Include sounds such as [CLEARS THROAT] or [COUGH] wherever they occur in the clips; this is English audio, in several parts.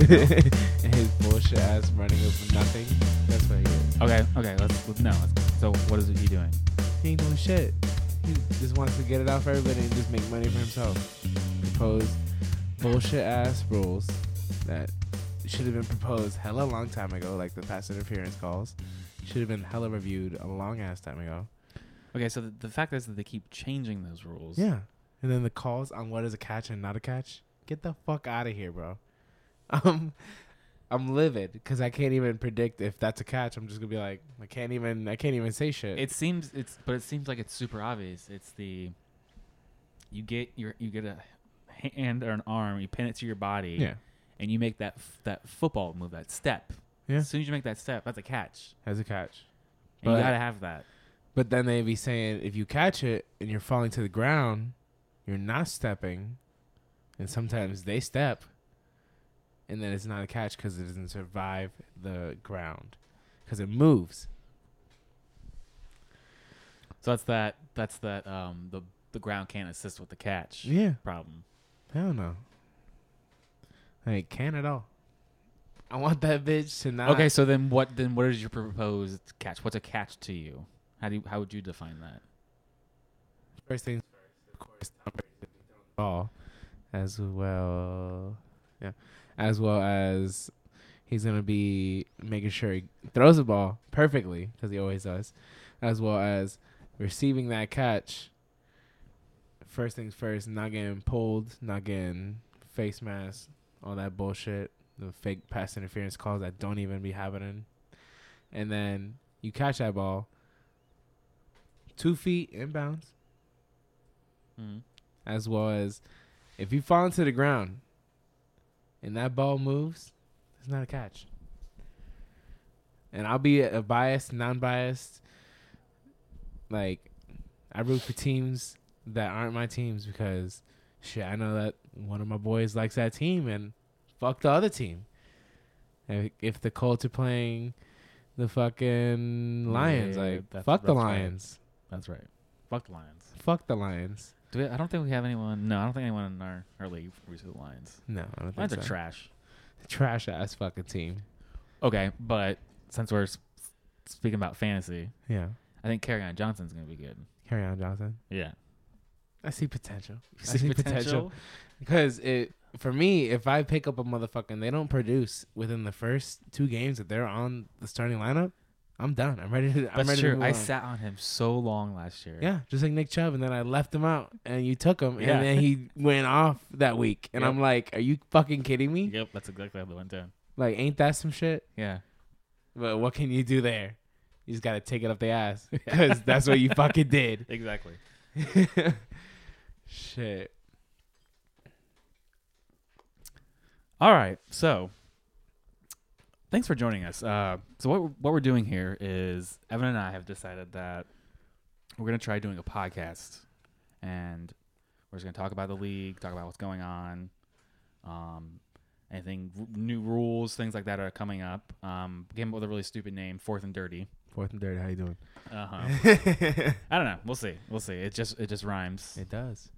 and [LAUGHS] his bullshit ass running over nothing. That's what he is. Okay, okay, let's, let's no. Let's, so what is he doing? He ain't doing shit. He just wants to get it out for everybody and just make money for himself. Propose bullshit ass rules that should have been proposed hella long time ago, like the pass interference calls. Should have been hella reviewed a long ass time ago. Okay, so the, the fact is that they keep changing those rules. Yeah. And then the calls on what is a catch and not a catch. Get the fuck out of here, bro. [LAUGHS] Um, I'm livid because I can't even predict if that's a catch. I'm just gonna be like, I can't even, I can't even say shit. It seems it's, but it seems like it's super obvious. It's the you get your you get a hand or an arm, you pin it to your body, yeah, and you make that f- that football move, that step. Yeah. As soon as you make that step, that's a catch. as a catch. And you gotta have that. But then they be saying if you catch it and you're falling to the ground, you're not stepping, and sometimes they step, and then it's not a catch because it doesn't survive the ground because it moves. So that's that. That's that. Um, the the ground can't assist with the catch Yeah, problem. hell no. Like can at all. I want that bitch to not. okay, so then what? Then what is your proposed catch? What's a catch to you? How do you, how would you define that? First things first, of course, Tom Brady didn't throw the ball as well. Yeah, as well as he's gonna be making sure he throws the ball perfectly because he always does, as well as receiving that catch. First things first, not getting pulled, not getting face mask, all that bullshit, the fake pass interference calls that don't even be happening, and then you catch that ball two feet inbounds Mm-hmm. as well as if you fall into the ground and that ball moves, it's not a catch. And I'll be a biased, non-biased. Like, I root for teams that aren't my teams because shit, I know that one of my boys likes that team and fuck the other team. If, if the Colts are playing the fucking Lions, Yeah, like fuck the that's right. Lions, That's right. Fuck the Lions. fuck the Lions. Do we, I don't think we have anyone. No, I don't think anyone in our, our league for the Lions. No, I don't think Lions so. are trash. trash ass fucking team. Okay, but since we're s- speaking about fantasy, Yeah. I think Kerryon Johnson's gonna be good. Carry on, Johnson. Yeah. I see potential. I See see potential because it for me. If I pick up a motherfucker and they don't produce within the first two games that they're on the starting lineup, I'm done. I'm ready to. I'm That's ready true. I sat on him so long last year. Yeah, just like Nick Chubb, and then I left him out, and you took him, Yeah. and then he [LAUGHS] went off that week, and Yep. I'm like, "Are you fucking kidding me? Yep. That's exactly how they went down. Like, ain't that some shit?" Yeah. But what can you do there? You just gotta take it up the ass [LAUGHS] because that's what you fucking did. [LAUGHS] Exactly. Shit. All right. So, thanks for joining us. Uh, so what what we're doing here is Evan and I have decided that we're gonna try doing a podcast, and we're just gonna talk about the league, talk about what's going on, um, anything r- new rules, things like that are coming up. Um, came up with a really stupid name, Fourth and Dirty. Fourth and dirty. How you doing? Uh huh. [LAUGHS] I don't know. We'll see. We'll see. It just it just rhymes. it does.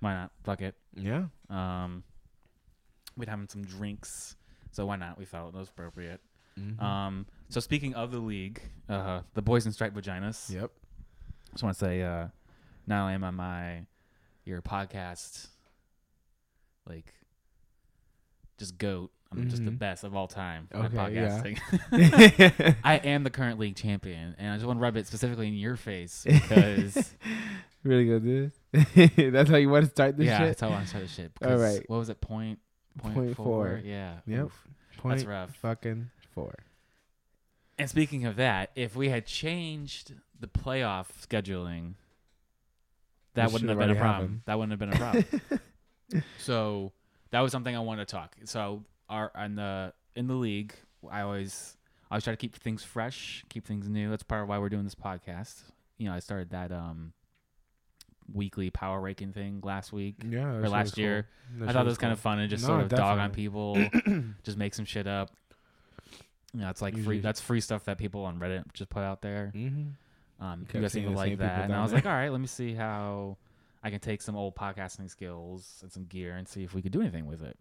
Why not? Fuck it. Yeah. Um, we'd having some drinks, so why not? We felt it was appropriate. Mm-hmm. Um, so speaking of the league, uh, the boys in striped vaginas. yep. Just want to say, uh, not only am I my your podcast, like, just goat. I'm just the Mhm. best of all time at Okay, yeah. podcasting. [LAUGHS] [LAUGHS] I am the current league champion, and I just want to rub it specifically in your face [LAUGHS] because really good, dude. That's how you want to start this yeah, shit. that's how I want to start the shit. All right. What was it? Point point, Point four? four. Yeah. Yep. Oof. Point That's rough. fucking four. And speaking of that, if we had changed the playoff scheduling, that wouldn't have been a problem. That wouldn't have been a problem. [LAUGHS] so that was something I wanted to talk. So our in the in the league, I always I always try to keep things fresh, keep things new. That's part of why we're doing this podcast. You know, I started that um weekly power ranking thing last week. Yeah. Or last year. I thought it was kind of fun and just No, sort of dog on people, [CLEARS THROAT] just make some shit up. You know, it's like free. That's free stuff that people on Reddit just put out there. Mm-hmm. Um, you guys seem to like that, and I was there. like, all right, let me see how I can take some old podcasting skills and some gear and see if we could do anything with it.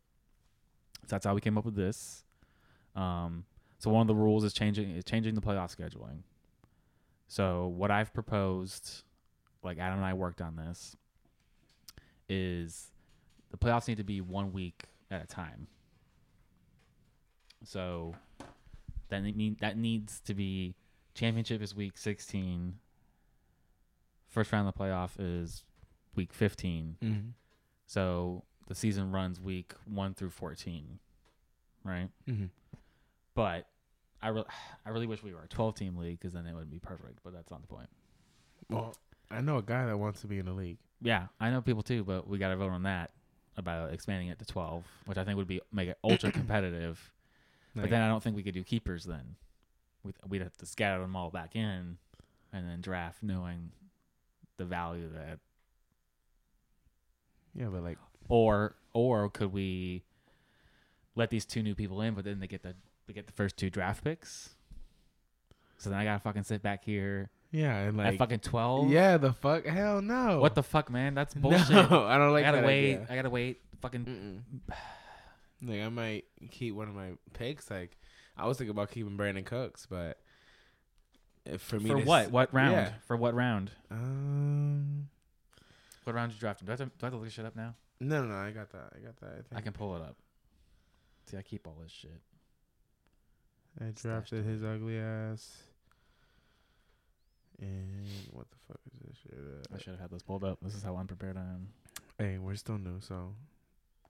So that's how we came up with this. Um, so one of the rules is changing is changing the playoff scheduling. So what I've proposed, like Adam and I worked on this, is the playoffs need to be one week at a time. So that need that needs to be championship is week 16. First round of the playoff is week 15. Mm-hmm. So the season runs week 1 through 14. Right? Mm-hmm. But I really [SIGHS] I really wish we were a 12 team league cuz then it would be perfect, but that's not the point. Well, I know a guy that wants to be in the league. Yeah, I know people too, but we got to vote on that about expanding it to 12, which I think would be make it ultra [COUGHS] competitive. But then I don't think we could do keepers then. We'd, we'd have to scatter them all back in and then draft knowing the value that yeah, but like, or or could we let these two new people in but then they get the they get the first two draft picks? So then I got to fucking sit back here yeah, and like, at fucking 12? yeah, the fuck, hell no. What the fuck, man? That's bullshit. [LAUGHS] No, bullshit. [LAUGHS] I don't like I gotta that wait. idea. I gotta wait. Fucking Mm-mm. [SIGHS] Like I might keep one of my picks. Like I was thinking about keeping Brandin Cooks, but if for me for to what? s- What round? Yeah. For what round? Um, What round did you draft him? Do I, have to, do I have to look this shit up now? no, no, no. I got that. I got that. I, think. I can pull it up. See, I keep all this shit. I drafted his ugly ass. And what the fuck is this shit? I should have had this pulled up. This is how unprepared I am. hey, we're still new, so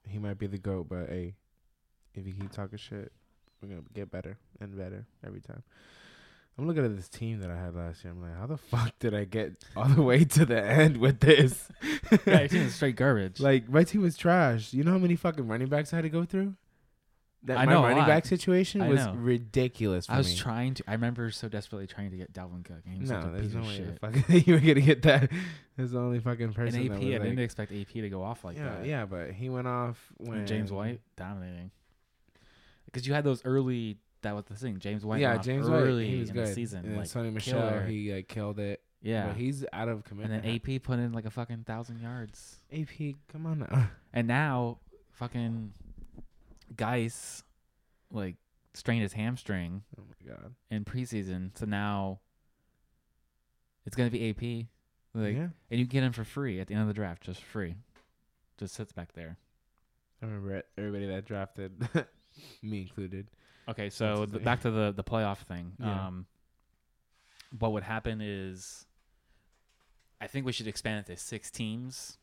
he might be the goat, but hey, if you keep talking shit, we're gonna get better and better every time. I'm looking at this team that I had last year. I'm like, how the fuck did I get all the way to the end with this? yeah, your team is [LAUGHS] straight garbage. like my team was trash. You know how many fucking running backs I had to go through? That I my know, running back situation I was know. ridiculous for I was me. trying to. I remember so desperately trying to get Dalvin Cook. And he was no, a there's piece no of way the shit. fucking [LAUGHS] you were gonna get that. There's the only fucking And person AP, that I was didn't expect AP to go off like yeah, that. yeah, but he went off when And James White dominating. Because you had those early. That was the thing. James White. yeah, went off James early White, he was in good. the season. and like, Sony Michel, killer. he like killed it. yeah. but he's out of commitment. and commitment. then AP put in like a fucking thousand yards. AP, come on now. And now, fucking Guice, like strained his hamstring Oh my god. in preseason. So now it's gonna be AP. Like, yeah, and you get him for free at the end of the draft, just free. Just sits back there. I remember it. everybody that drafted, [LAUGHS] me included. Okay, so That's the the, back to the the playoff thing. Yeah. Um, what would happen is, I think we should expand it to six teams,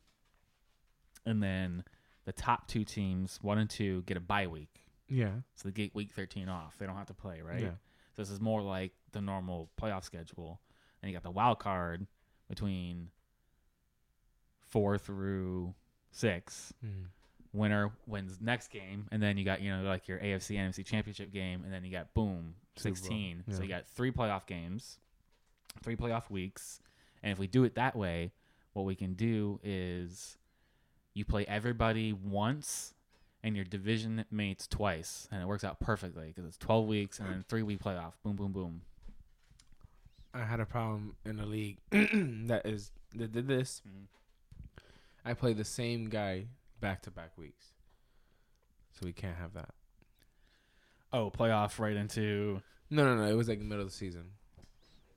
and then the top two teams, one and two, get a bye week, Yeah, so they get week thirteen off. They don't have to play, right? Yeah. So this is more like the normal playoff schedule. And you got the wild card between four through six. Mm. Winner wins next game, and then you got you know like your AFC NFC Championship game, and then you got boom Super Bowl. sixteen. So you got three playoff games, three playoff weeks, and if we do it that way, what we can do is you play everybody once and your division mates twice, and it works out perfectly because it's twelve weeks and then three week playoff. Boom, boom, boom. I had a problem in the league [CLEARS THROAT] that is that did this. Mhm. I played the same guy back to back weeks, so we can't have that. Oh, playoff right into No, no, no. It was like the middle of the season.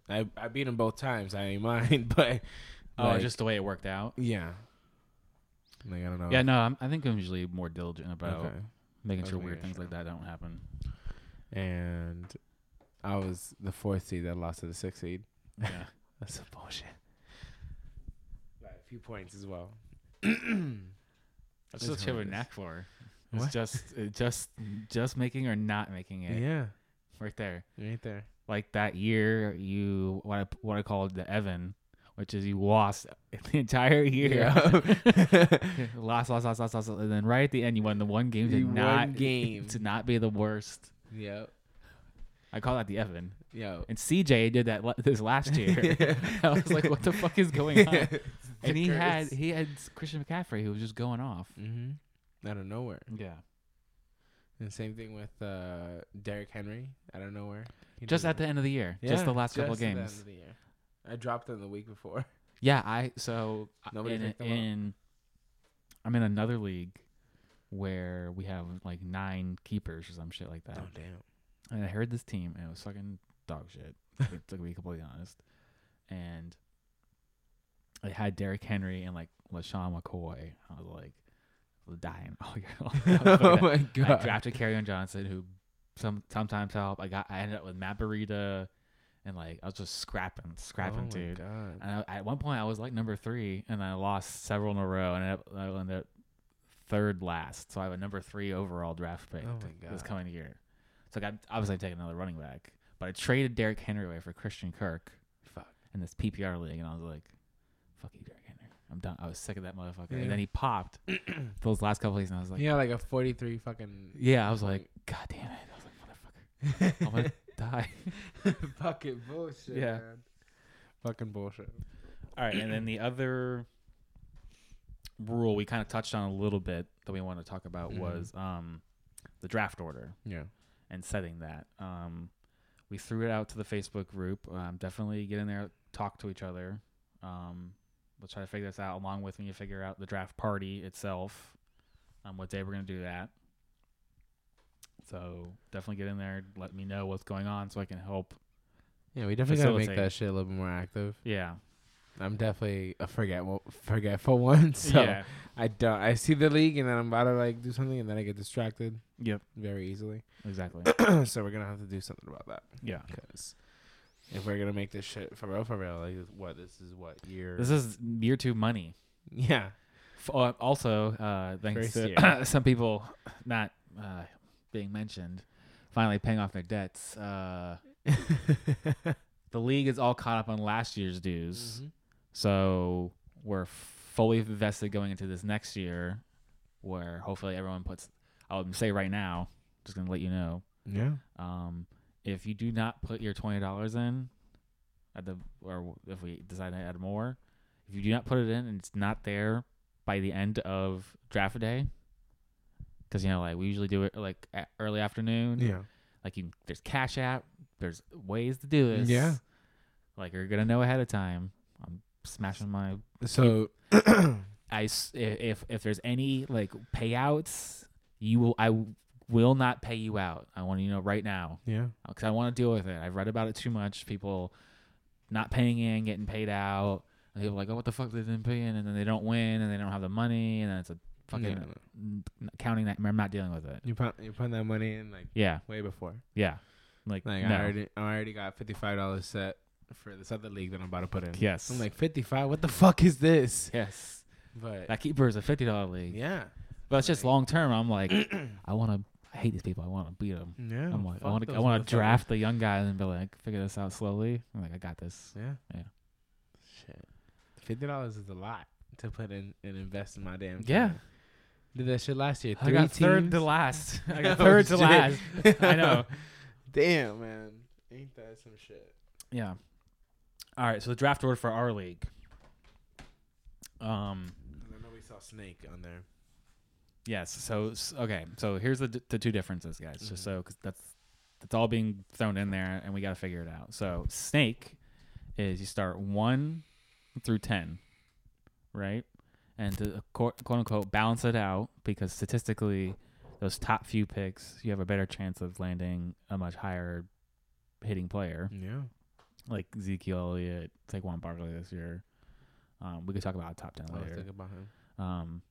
I I beat him both times. I ain't [LAUGHS] mind, but oh, like, just the way it worked out. yeah. Like I don't know. Yeah, no, I'm, I think I'm usually more diligent about Okay. making sure was weird making things like that don't happen. And I was the fourth seed that lost to the sixth seed. Yeah. [LAUGHS] That's some bullshit. By a few points as well. [CLEARS THROAT] That's It's what you have a horrendous. knack for. It's What? just [LAUGHS] it just just making or not making it Yeah, right there. right there. Like that year, you what I what I called the Evan, which is you lost [LAUGHS] the entire year. [LAUGHS] lost, lost, lost, lost, lost, and then right at the end, you won the one game to not game. [LAUGHS] to not be the worst. Yep. I call that the Evan. Yo. And CJ did that this last year. I was like, what the fuck is going on? and he had he had Christian McCaffrey who was just going off. mm-hmm. out of nowhere. Yeah. And same thing with uh, Derrick Henry out of nowhere. He Just at the end of the year. just the last couple of just at the end games. of the year. I dropped him the week before. [LAUGHS] Yeah, I so Nobody in, in I'm in another league where we have like nine keepers or some shit like that. Oh damn. And I heard this team, and it was fucking dog shit. to be completely honest. And I had Derrick Henry and like LeSean McCoy. I was like dying. [LAUGHS] Oh, yeah. [LAUGHS] oh my god! I drafted Kerryon Johnson, who some sometimes help. I got I ended up with Matt Breida, and like I was just scrapping, scrapping, oh dude. God. And I, at one point, I was like number three, and I lost several in a row, and I ended up, I ended up third last. So I have a number three overall draft pick Oh this coming year. So I got obviously taking another running back, but I traded Derrick Henry away for Christian Kirk Fuck. in this PPR league, and I was like, "Fuck you, Derrick Henry. I'm done." I was sick of that motherfucker. Yeah. And then he popped [CLEARS THROAT] those last couple weeks, and I was like, yeah, like a forty-three fucking. "Yeah." I was like, "God damn it!" I was like, "Motherfucker, [LAUGHS] I'm gonna die." [LAUGHS] fucking bullshit. Yeah. Man. Fucking bullshit. All right, and then the other rule we kind of touched on a little bit that we want to talk about Mhm. was um, the draft order Yeah. and setting that. Um, we threw it out to the Facebook group. Um, definitely get in there, talk to each other. Um, we'll try to figure this out along with when you figure out the draft party itself. Um, what day we're gonna do that. So definitely get in there. Let me know what's going on so I can help. Yeah, we definitely gotta make Facilitate. that shit a little bit more active. Yeah. I'm definitely a forgetful, forgetful [LAUGHS] one. So yeah. I don't. I see the league and then I'm about to like do something and then I get distracted Yep. very easily. Exactly. [CLEARS THROAT] so we're gonna have to do something about that yeah. because if we're gonna make this shit for real, for real, like what this is what year? This is year two money. yeah. F- uh, also, uh, thanks First to [COUGHS] some people not uh, being mentioned, finally paying off their debts. Uh, [LAUGHS] the league is all caught up on last year's dues, Mhm. so we're fully invested going into this next year, where hopefully everyone puts. I'll say right now, just gonna let you know, Yeah. um, if you do not put your twenty dollars in, at the or if we decide to add more, if you do not put it in and it's not there by the end of draft day, because you know like we usually do it like early afternoon. Yeah. Like you, there's Cash App, there's ways to do this. Yeah. Like you're gonna know ahead of time. I'm smashing my So [CLEARS THROAT] I if if there's any like payouts, you will I will not pay you out. I want you to know right now yeah. because I want to deal with it. I've read about it too much. People not paying in, getting paid out. And people are like, oh, what the fuck? They didn't pay in, and then they don't win, and they don't have the money, and then it's a fucking Yeah. n- counting that. I'm not dealing with it. You put you put that money in like Yeah, way before. yeah. Like, Like no. I already I already got fifty five dollars set for this other league that I'm about to put in. yes. I'm like fifty five. What the fuck is this? yes. But That keeper is a fifty dollar league, yeah, but it's just long term. I'm like, [CLEARS THROAT] I want to. I hate these people. I want to beat them. yeah. I'm like, I want to. I want to draft the young guy and be like, figure this out slowly. I'm like, I got this. Yeah. Yeah. Shit. Fifty dollars is a lot to put in and invest in my damn. Yeah. Did that shit last year. I Three got third to last. [LAUGHS] I got Oh, third to shit. last. I know. [LAUGHS] Damn man, ain't that some shit? Yeah. All right. So the draft order for our league. Um. I know we saw Snake on there. Yes. So okay. So here's the d- the two differences, guys. Just Mhm. so because that's that's all being thrown in there, and we got to figure it out. So snake is you start one through ten, right? And to quote, quote unquote balance it out because statistically, those top few picks, you have a better chance of landing a much higher hitting player. Yeah. like Ezekiel Elliott, Saquon Barkley this year. Um, we could talk about top ten I later. thinking about him. Um,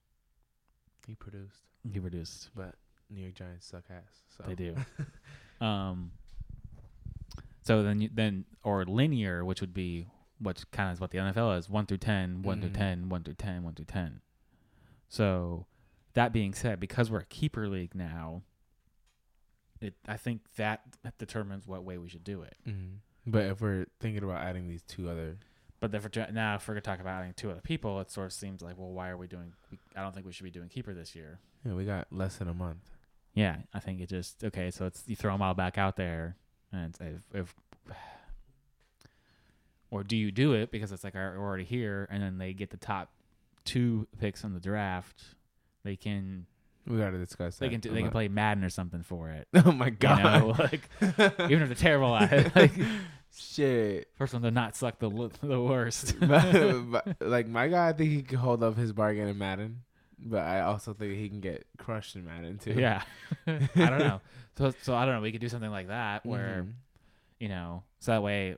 He produced, he produced. but New York Giants suck ass. So They do. [LAUGHS] um, so then you, then or linear, which would be what kind of is what the NFL is one through 10, 1 through Mhm. 10, 1 through 10, 1 through 10. So that being said, because we're a keeper league now, it I think that determines what way we should do it. Mhm. But if we're thinking about adding these two other, But if we're, now, if we're gonna talk about adding two other people, it sort of seems like, well, why are we doing? I don't think we should be doing keeper this year. yeah, we got less than a month. Yeah, I think it just okay. So it's you throw them all back out there, and if, if or do you do it because it's like we're already here, and then they get the top two picks in the draft, they can We got to discuss that. they can do, they can play Madden or something for it. [LAUGHS] Oh my You god! know, [LAUGHS] like [LAUGHS] even if they're terrible at it, like Shit. first one to not suck the the worst. Like my guy, I think he could hold up his bargain in Madden. but I also think he can get crushed in Madden too. Yeah, I don't know. So so I don't know. We could do something like that where Mhm. you know, so that way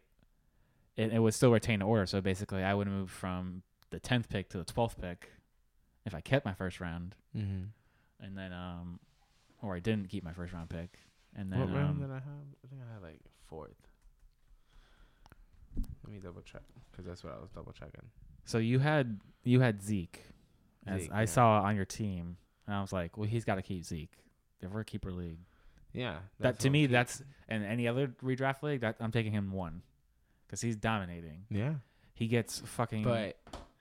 it, it would still retain the order. So basically, I would move from the tenth pick to the twelfth pick if I kept my first round, Mhm. and then um, or I didn't keep my first round pick, and then what round um, did I have? I think I had like fourth. Let me double check because that's what I was double checking. so you had you had Zeke, as Zeke, I yeah. saw on your team, and I was like, well, he's got to keep Zeke. If we're a keeper league, Yeah, that to me, keep- that's and any other redraft league, that I'm taking him one because he's dominating. yeah. He gets fucking. But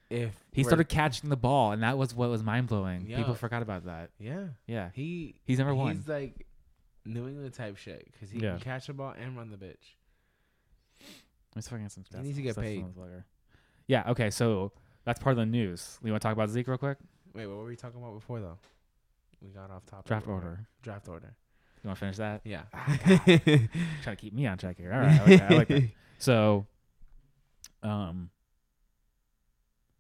if he started catching the ball, and that was what was mind blowing. Yeah. People forgot about that. yeah, Yeah, he he's number one. He's like New England type shit because he Yeah. can catch the ball and run the bitch. Let's fucking some He needs to get stats paid. on this fucker. Yeah. Okay. So that's part of the news. You want to talk about Zeke real quick? Wait, what were we talking about before though? We got off topic. Draft order. Draft order. You want to finish that? Yeah. Trying to keep me on track here. All right. I like that. I like that. [LAUGHS] So, um,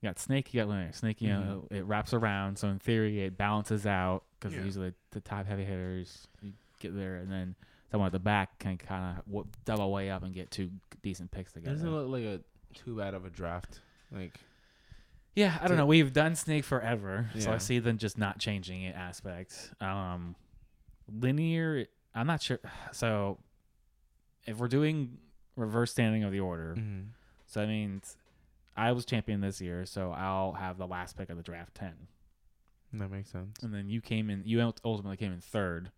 you got Snake, you got Linear. Snake, you know, it wraps around. So in theory, it balances out because Mm-hmm. Yeah. usually the top heavy hitters you get there, and then someone at the back can kind of double way up and get two decent picks together. doesn't look like a too bad of a draft. Like Yeah, I don't know. We've done Snake forever, so I see them just not changing it aspect. Um, linear, I'm not sure. [SIGHS] So, if we're doing reverse standing of the order, mm-hmm. so that means I was champion this year, so I'll have the last pick of the draft ten, that makes sense. and then you came in. You ultimately came in third,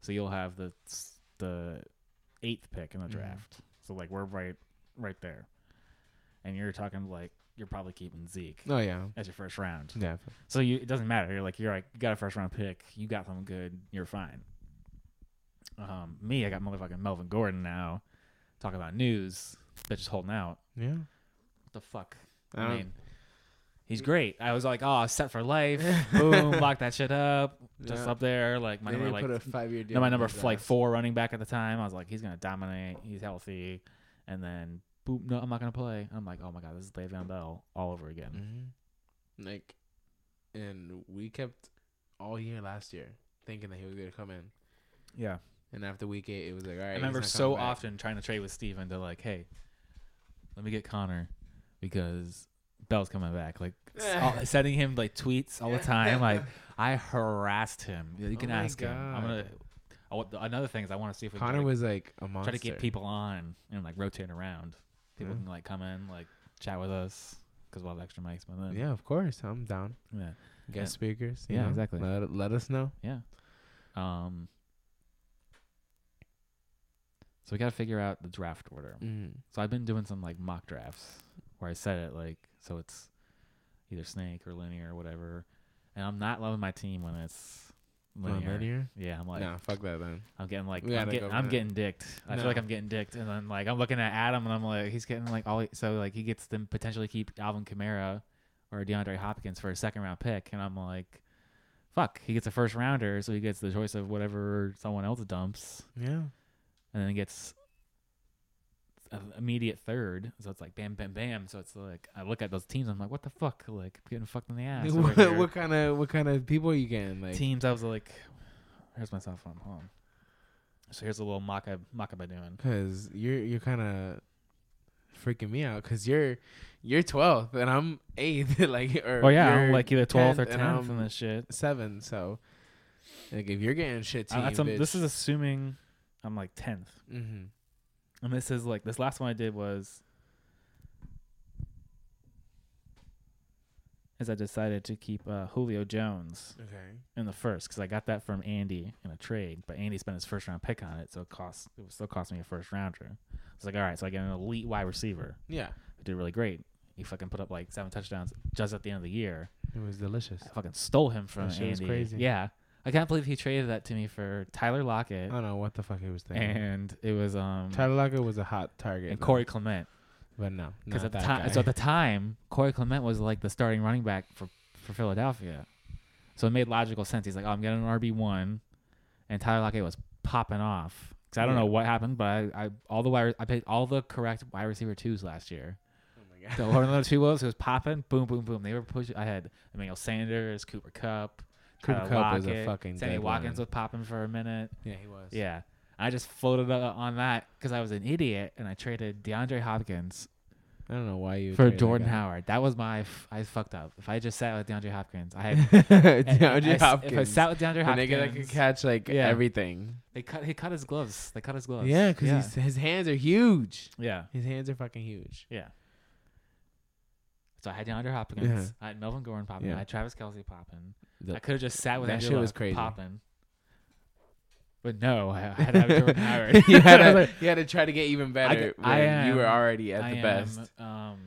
so you'll have the the eighth pick in the Mhm. draft. So like we're right right there, and you're talking like you're probably keeping Zeke Oh yeah. as your first round. Yeah. So you, it doesn't matter. You're like you're like you got a first round pick. You got something good. You're fine. Um, me, I got motherfucking Melvin Gordon now. Talk about news. They're just holding out. Yeah. What the fuck? I I, mean, he's great. I was like, oh, set for life. [LAUGHS] Boom, lock that shit up. Just Yeah. up there. Like my They number, like five year no, my number like four running back at the time. I was like, he's gonna dominate. He's healthy, and then boom, no, I'm not gonna play. I'm like, oh my god, this is Le'Veon Bell all over again. Mhm. Like, and we kept all year last year thinking that he was gonna come in, Yeah. and after week eight, it was like, all right. I remember so back. often trying to trade with Steven to like, hey, let me get Conner because Bell's coming back. Like [LAUGHS] all- sending him like tweets all the time. Like [LAUGHS] I harassed him. You can Oh ask him. I'm gonna. I another thing is I want to see if we Conner can try, was like a monster. try to get people on and like rotate around. People Yeah. can like come in, like chat with us because we'll have extra mics. But then, Yeah, of course, I'm down. yeah, Guest speakers. Yeah, know? exactly. Let, let us know. yeah. Um. So we got to figure out the draft order. Mm. So I've been doing some like mock drafts where I set it like so it's either snake or linear or whatever. And I'm not loving my team when it's linear. Linear. linear? Yeah, I'm like nah, fuck that then. I'm getting like I'm, gotta getting, I'm getting dicked. I feel like I'm getting dicked, and then like I'm looking at Adam, and I'm like he's getting like all so like he gets to potentially keep Alvin Kamara or DeAndre Hopkins for a second round pick, and I'm like, fuck, he gets a first rounder, so he gets the choice of whatever someone else dumps Yeah. and then it gets an immediate third. So it's like bam, bam, bam. So it's like I look at those teams. I'm like, what the fuck? Like I'm getting fucked in the ass. [LAUGHS] what, what kind of what kind of people are you getting? Like, teams? I was like, here's my cell phone. Hold on. So here's a little mock up, mock up I'm doing. Cause you're you're kind of freaking me out. Cause you're you're 12th and I'm eighth. [LAUGHS] like, or Oh yeah, I'm like either 12th or 10th and 10th this shit. seven. So, like, if you're getting shit team, Uh, this is assuming I'm like 10th. mm-hmm. And this is like this last one I did was is I decided to keep uh, Julio Jones okay. in the first because I got that from Andy in a trade, but Andy spent his first round pick on it, so it cost it was still cost me a first rounder. It's like all right, so I get an elite wide receiver Yeah, who did really great. He fucking put up like seven touchdowns just at the end of the year. it was delicious. I fucking stole him from That was Andy. crazy. Yeah, I can't believe he traded that to me for Tyler Lockett, I don't know what the fuck he was thinking. and it was um Tyler Lockett was a hot target. and though. Corey Clement. but no, Because at the time, so at the time, Corey Clement was like the starting running back for for Philadelphia, so it made logical sense. He's like, "Oh, I'm getting an RB one," and Tyler Lockett was popping off. Because I don't Yeah. know what happened, but I, I all the wide I paid all the correct wide receiver twos last year, oh my god. the Orlando [LAUGHS] Two. It was popping. Boom, boom, boom. They were pushing. I had Emmanuel Sanders, Cooper Kupp. Cooper Kupp was a fucking Sammy Watkins was popping for a minute. Yeah, he was. Yeah. I just floated on that because I was an idiot and I traded DeAndre Hopkins I don't know why you for traded that Jordan. Howard. That was my f- I fucked up. If I just sat with DeAndre Hopkins, I had [LAUGHS] DeAndre I Hopkins. If I sat with DeAndre Hopkins, nigga that could catch like Yeah. everything. they cut he cut his gloves. They cut his gloves. Yeah, because yeah. his hands are huge. yeah. His hands are fucking huge. Yeah. So I had DeAndre Hopkins. Yeah. I had Melvin Gordon popping. Yeah. I had Travis Kelce popping. The- I could have just sat with that Andrew shit was crazy. popping. But no, I, I had to have Jordan Howard. you, had to, like, you had to try to get even better I when you were already at I the am, best. Um,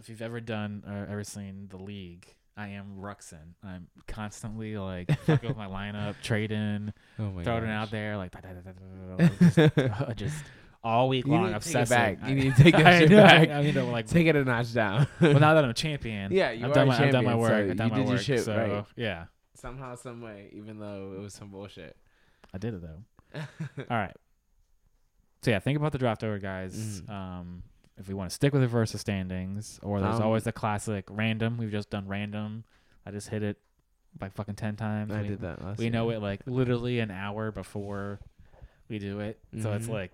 if you've ever done or ever seen the league, I am Ruxin. I'm constantly like fucking with my lineup, trading, Oh my throwing it out there, like da, da, da, da, da, da, just, uh, just all week You long. need to take it back. You need to take that [LAUGHS] shit I- back. I need to like. Take it a notch down. well, now that I'm a [LAUGHS] champion, Yeah, you I've are done a my I've done my work. so I've done you my did your work. shit so right. yeah, Somehow, some way, even though it was some bullshit. I did it though. [LAUGHS] All right. So yeah, think about the draft order, guys. Mhm. Um, if we want to stick with the versus standings, or there's Um, always the classic random. We've just done random. I just hit it like fucking ten times. I we, did that last We year. know it like literally an hour before we do it, so it's Mhm. like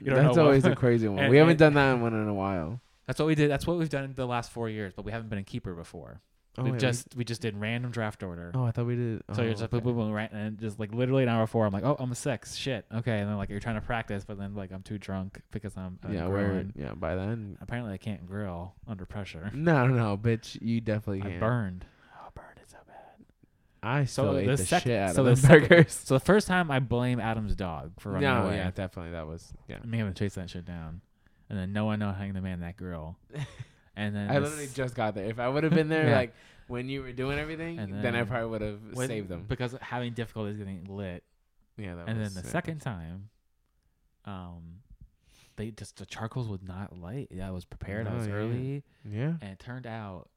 you don't That's know always a crazy one. [LAUGHS] And- we haven't done that one in a while. that's what we did. That's what we've done in the last four years, but we haven't been a keeper before. Oh, we wait, just we just did random draft order. Oh, I thought we did. So oh, you're just like boom, okay. boom, boom, right, and just like literally an hour before, I'm like, oh, I'm a six, shit, okay, and then like you're trying to practice, but then like I'm too drunk because I'm, I'm Yeah, grilling. we're yeah. By then, Apparently, I can't grill under pressure. no, no, bitch, you definitely I can. burned. Burned it so bad. I still So ate the the, sec- shit out so of the burgers. [LAUGHS] So the first time I blame Adam's dog for running No, away. yeah, definitely that was yeah. me having to chase that shit down, and then no one know hanging the man that grill, [LAUGHS] and then I literally just got there. If I would have been there [LAUGHS] Yeah. like when you were doing everything, And then, I probably would have saved them. because having difficulties getting lit, Yeah, that and then the second time, um, they just the charcoals would not light. Yeah, I was prepared. I was yeah. early, Yeah. and it turned out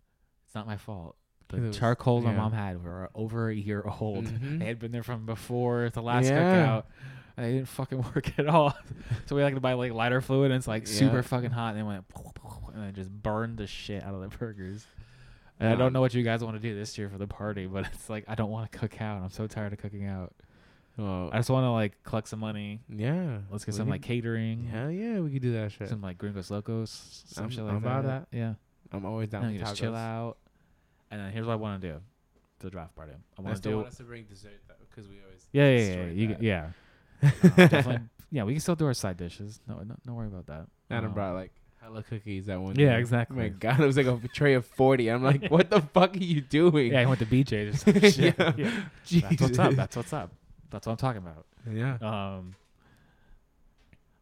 it's not my fault. The was- charcoals my mom had were over a year [LAUGHS] old. Mhm. They had been there from before the last Yeah. cookout. And they didn't fucking [LAUGHS] work at all. so we had to buy like lighter fluid, and it's like super fucking hot. And they went [LAUGHS] and it just burned the shit out of the burgers. And I Um, don't know what you guys want to do this year for the party, but it's like I don't want to cook out. I'm so tired of cooking out. Well, I just want to like collect some money. yeah. Let's get some like catering, Hell yeah, we could do that shit. some like Gringos Locos, some I'm- shit like I'm about that. Yeah, I'm always down for you just chill out. And then here's what I want to do: the draft party. I I want to still do. want us to bring dessert though, because we always Yeah, yeah, yeah, destroy you, that. yeah. Um, [LAUGHS] definitely. Yeah, we can still do our side dishes. No, no, don't worry about that. Adam Um, brought like hella cookies that one. Yeah, day. exactly. Oh my god, it was like a tray of forty. I'm like, [LAUGHS] what the fuck are you doing? Yeah, I went to BJ's or some [LAUGHS] shit. Yeah. yeah. Jesus. That's what's up. That's what's up. That's what I'm talking about. yeah. Um,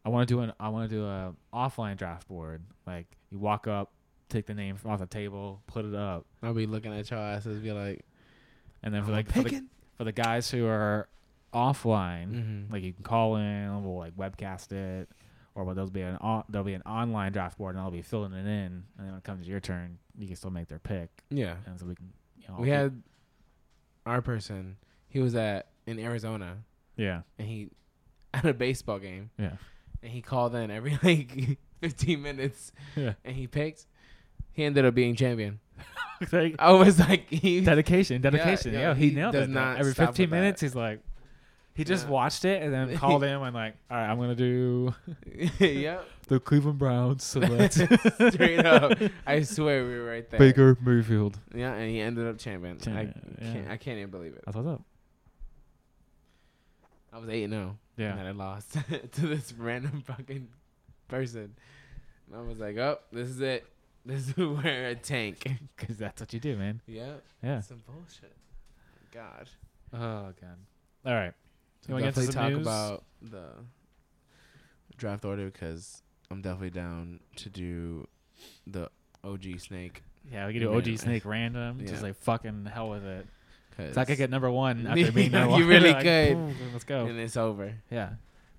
I want to do an. I want to do a offline draft board. Like you walk up, take the name off the table, put it up, I'll be looking at your asses, be like, and then for like for the, for the guys who are offline, Mhm. like you can call in, we'll like webcast it, or there'll be an on, there'll be an online draft board, and I'll be filling it in, and then when it comes to your turn, you can still make their pick, yeah. and so we can. You know, We had our person. He was at in Arizona, yeah, and he [LAUGHS] at a baseball game, yeah, and he called in every [LAUGHS] like 15 minutes, yeah. and he picked. He ended up being champion. [LAUGHS] Like, I was like, he, [LAUGHS] dedication, dedication. yeah, Yeah, he, he nailed does it. not Every stop 15 with that. minutes, he's like, he just Yeah. watched it and then called in and like, all right, I'm gonna do [LAUGHS] yep, the Cleveland Browns straight up. I swear we were right there. Baker Mayfield. Yeah, and he ended up champion. I Champion, yeah. can't, I can't even believe it. That's what's up. I was eight and oh, zero. And Yeah, then I lost to this random fucking person. And I was like, oh, this is it. This is [LAUGHS] where a tank. [LAUGHS] because that's what you do, man. yeah. Yeah. Some bullshit. God. Oh god. All right. So You wanna get definitely some talk news? about the draft order because I'm definitely down to do the OG snake. Yeah, we can do Yeah. OG Snake random. [LAUGHS] Yeah. Just like fucking hell with it. Cause So I could get number one after being number one. you one. really Like, could. boom, Let's go. and it's over. Yeah.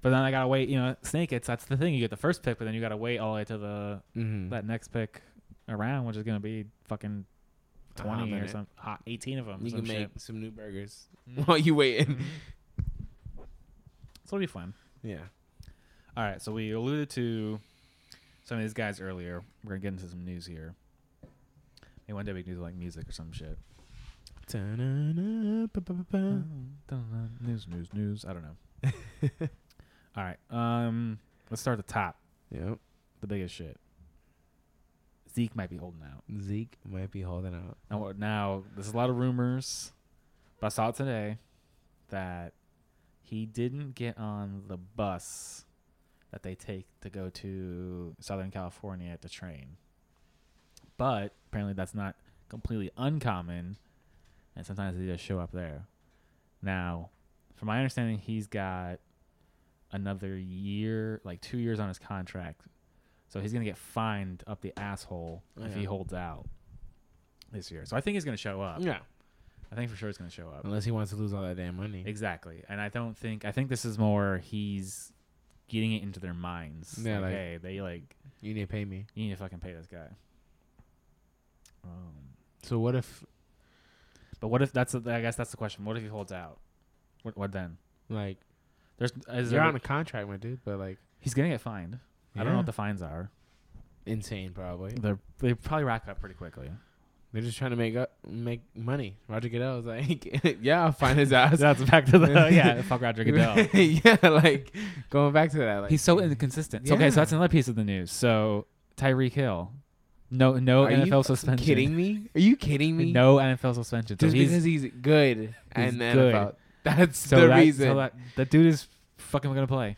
But then I gotta wait. You know, Snake. It's that's the thing. You get the first pick, but then you gotta wait all the way to the Mm-hmm. that next pick around, which is gonna be fucking twenty or minute. some hot eighteen of them. You some can shit. make some new burgers Mhm. while you waiting. Mhm. So it'll be fun. Yeah. All right. So we alluded to some of these guys earlier. We're gonna get into some news here. Maybe one day we can do like music or some shit. News, news, news. I don't know. [LAUGHS] All right. Um, let's start at the top. Yep. The biggest shit. Zeke might be holding out. Zeke might be holding out. Now, now there's a lot of rumors, but I saw it today that he didn't get on the bus that they take to go to Southern California to train. But apparently, that's not completely uncommon, and sometimes they just show up there. Now, from my understanding, he's got another year, like two years on his contract. So he's gonna get fined up the asshole if he holds out this year. So I think he's gonna show up. Yeah. I think for sure he's gonna show up. Unless he wants to lose all that damn money. Exactly. And I don't think I think this is more he's getting it into their minds. Yeah, like, like- hey, they like You need to pay me. you need to fucking pay this guy. Um, So what if but what if that's the, I guess that's the question. What if he holds out? What, what then? like There's is you're there, on a contract, my dude, but like he's gonna get fined. I don't know what the fines are. insane probably. They're they probably rack up pretty quickly. They're just trying to make up make money. Roger Goodell was like, [LAUGHS] Yeah, I'll find his [LAUGHS] ass. That's back to the [LAUGHS] yeah. Fuck Roger Goodell. yeah, like going back to that. Like He's so inconsistent. So, Okay, so that's another piece of the news. So Tyreek Hill, no no Are you NFL suspension. kidding me? Are you kidding me? No NFL suspension. So Just he's, because he's good he's and good. NFL. That's so the that, reason. So that, that dude is fucking gonna play.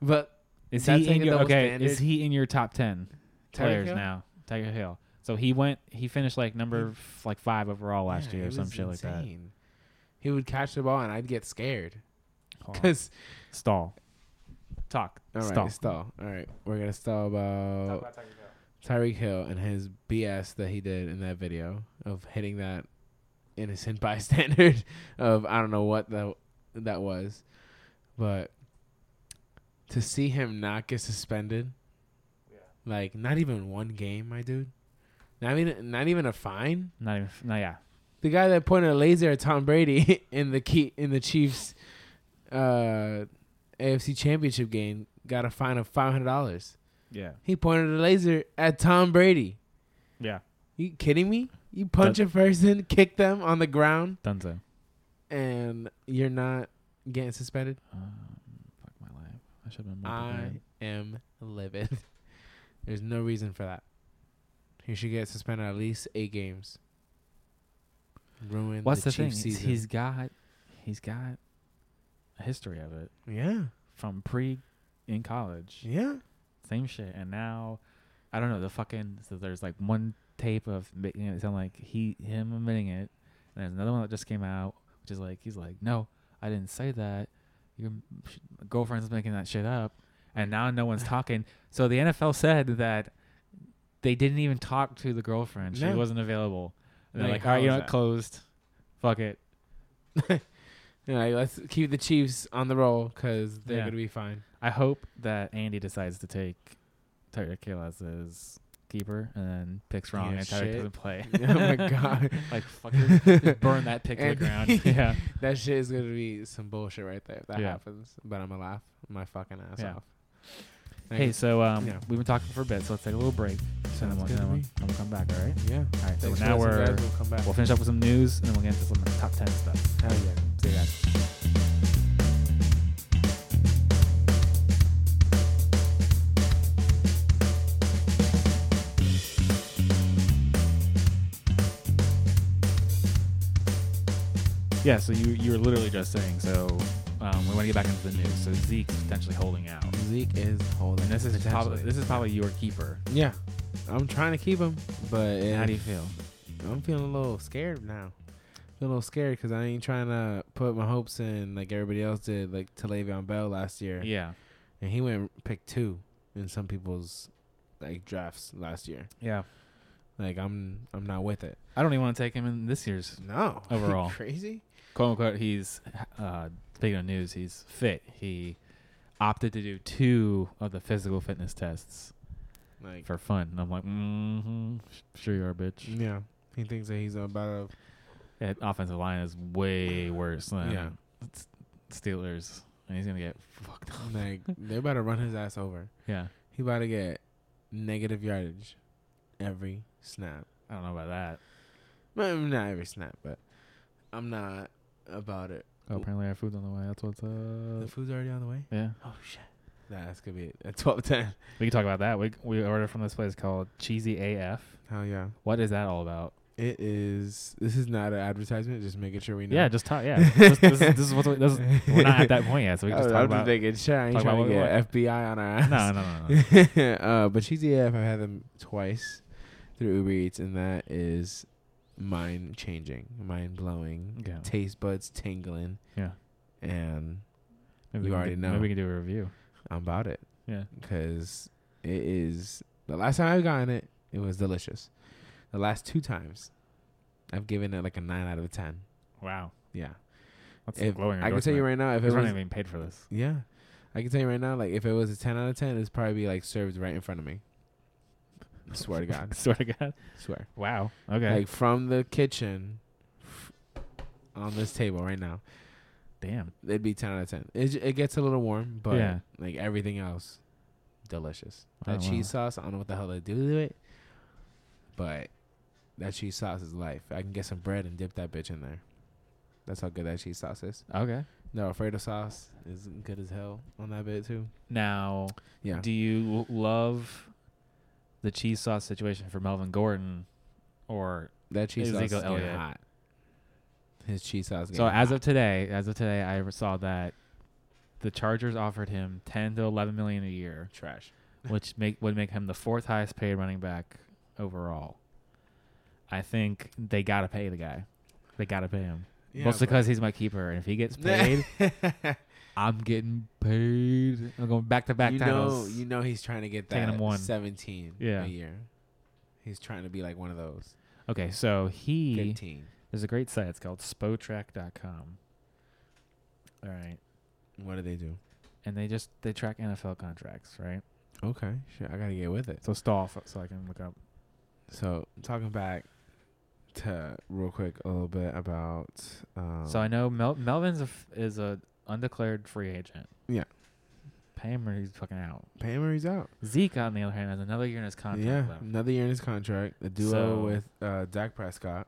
but Is That's he in your okay? standard. Is he in your top ten Tyreek players Hill? now? Tyreek Hill. So he went. He finished like number f- like five overall last Yeah, year or it some was shit like that. He would catch the ball and I'd get scared because stall. Talk. all right, stall. stall. All right, we're gonna stall about Tyreek Hill and his BS that he did in that video of hitting that innocent [LAUGHS] bystander of I don't know what that that was, but to see him not get suspended, like not even one game, my dude, not even not even a fine. Not even. No, yeah. The guy that pointed a laser at Tom Brady [LAUGHS] in the key in the Chiefs uh, AFC Championship game got a fine of five hundred dollars. Yeah. He pointed a laser at Tom Brady. Yeah. You kidding me? You punch a person, kick them on the ground, Dunzo. and you're not getting suspended? Life. I should have been. I am livid. [LAUGHS] There's no reason for that. He should get suspended at least eight games. Ruin What's the, the, thing? Chiefs He's- season. He's got. He's got a history of it yeah, from pre in college. yeah. Same shit. And now, I don't know. The fucking so there's like one tape of making it sound like he him admitting it, and there's another one that just came out, which is like he's like, no, I didn't say that. Your girlfriend's making that shit up, and now no one's talking. So the NFL said that they didn't even talk to the girlfriend. She No. wasn't available. And they're Like, like, all right, how you is know, what? that? closed. Fuck it. [LAUGHS] Yeah, like, let's keep the Chiefs on the roll because they're Yeah. gonna be fine. I hope that Andy decides to take Tyreek Hill as his keeper and then picks wrong Yeah, and Tyreek doesn't play. [LAUGHS] oh my [LAUGHS] god, like fucking burn that pick to the ground. [LAUGHS] yeah. that shit is gonna be some bullshit right there if that Yeah. happens. But I'm gonna laugh my fucking ass Yeah. off. Hey, so um, Yeah. we've been talking for a bit, so let's take a little break. And then we'll, to then we'll, we'll come back. All right. yeah. All right. So Thanks now we're guys. We'll come back. we'll finish up with some news and then we'll get into some top ten stuff. Hell yeah. See you guys. Yeah, so you you were literally just saying so. Um, we want to get back into the news. So Zeke's potentially holding out, Zeke is holding. and this is probably this is probably your keeper. yeah. I'm trying to keep him, but How do you feel? I'm feeling a little scared now. Feel a little scared because I ain't trying to put my hopes in like everybody else did, like to Le'Veon Bell last year, Yeah, and he went pick two in some people's like drafts last year. yeah. Like I'm, I'm not with it. I don't even want to take him in this year's No, [LAUGHS] Overall. crazy. Quote unquote. He's uh, speaking of news. He's fit. He opted to do two of the physical fitness tests Like for fun. And I'm like, mm-hmm, sure you are, bitch. yeah, he thinks that he's about That offensive line is way worse than Yeah. Steelers, and he's gonna get fucked up. like they're about to run his ass over. Yeah, He about to get negative yardage every snap. I don't know about that. Well, not every snap, but I'm not about it. Oh, apparently our food's on the way. That's what's The food's already on the way. Yeah, Oh shit. Nah, that's gonna be at [LAUGHS] twelve ten. we can talk about that. We we ordered from this place called Cheesy AF. Hell yeah. What is that all about? It is. This is not an advertisement. Just making sure we know. Yeah, just talk. Yeah, [LAUGHS] this, this, is, this is what we, this is, we're not at that point yet, so we can [LAUGHS] just I'm talk just about. making sure. I ain't trying to get FBI on our ass. No, no, no, no. uh, but Cheesy AF, I've had them twice through Uber Eats, and that is mind changing, mind blowing. Yeah. Taste buds tingling, Yeah, and maybe You we already do, know. Maybe we can do a review. I'm about it Yeah, because it is. The last time I've gotten it, it was delicious. The last two times, I've given it like a nine out of ten. wow, Yeah, that's if, glowing. I can tell you right now, if it He's not even paid for this. yeah, I can tell you right now, like if it was a ten out of ten, it'd probably be like served right in front of me. I swear to God, [LAUGHS] Swear to God. swear. Wow. Okay. Like from the kitchen on this table right now, Damn. it'd be 10 out of 10. It, it gets a little warm, but Yeah. like everything else, delicious. Oh, That wow. cheese sauce, I don't know what the hell they do to it, but that cheese sauce is life. I can get some bread and dip that bitch in there. That's how good that cheese sauce is. Okay. No, Alfredo sauce is good as hell on that bit too. Now, Yeah. do you love the cheese sauce situation for Melvin Gordon, or that cheese sauce Ezekiel getting Elliott. hot. His cheese sauce. so as hot. of today, as of today, I ever saw that the Chargers offered him ten to eleven million a year, trash. which make would make him the fourth highest paid running back overall. I think they gotta pay the guy. They gotta pay him. Yeah, Mostly because he's my keeper, and if he gets [LAUGHS] paid, I'm getting paid. I'm going back to back you know, you know he's trying to get that one. 17 Yeah. a year. He's trying to be like one of those. okay, so he 15. there's a great site. It's called Spotrac.com. All right, What do they do? and they just they track NFL contracts, right? Okay, sure. I gotta get with it. So stall f- so I can look up. So talking back to real quick a little bit about. Um, so I know Mel- Melvin's a f- is a undeclared free agent. Yeah. Pay him or he's fucking out. pay him or he's out. Zeke, on the other hand, has another year in his contract yeah, left. another year in his contract. A duo So- with uh, Dak Prescott.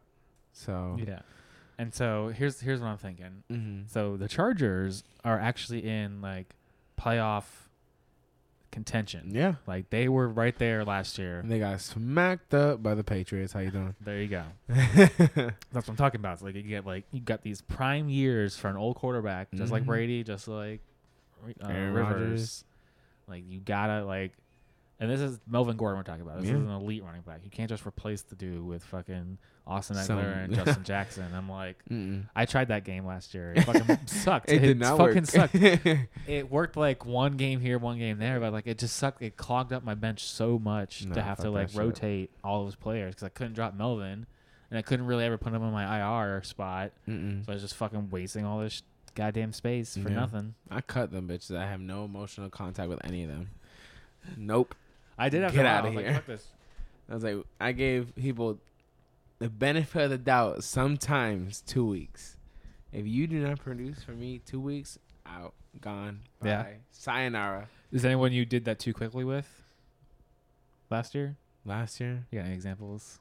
So Yeah. And so here's here's what I'm thinking. hmm So the Chargers are actually in like playoff contention. yeah, Like they were right there last year. and they got smacked up by the Patriots. How you doing? There you go. [LAUGHS] That's what I'm talking about. It's like you get like you got these prime years for an old quarterback, just like Mhm. Brady, just like uh, Aaron Rivers. Like you gotta like, and this is Melvin Gordon we're talking about. This Yeah. is an elite running back. You can't just replace the dude with fucking Austin Ekeler Some- and Justin Jackson. I'm like, [LAUGHS] Mm-mm. I tried that game last year. It fucking [LAUGHS] sucked. It did not fucking work. sucked. [LAUGHS] It worked like one game here, one game there, but like it just sucked. It clogged up my bench so much Nah, to have to like that shit. rotate all those players because I couldn't drop Melvin, and I couldn't really ever put him in my IR spot. Mm-mm. So I was just fucking wasting all this goddamn space for Yeah. nothing. I cut them bitches. I have no emotional contact with any of them. Nope. I did have Get to outta I was like, here. this. I was like, I gave people the benefit of the doubt. Sometimes two weeks. If you do not produce for me, two weeks out, gone. Bye. Yeah. Sayonara. Is anyone you did that too quickly with last year? Last year, You got any examples?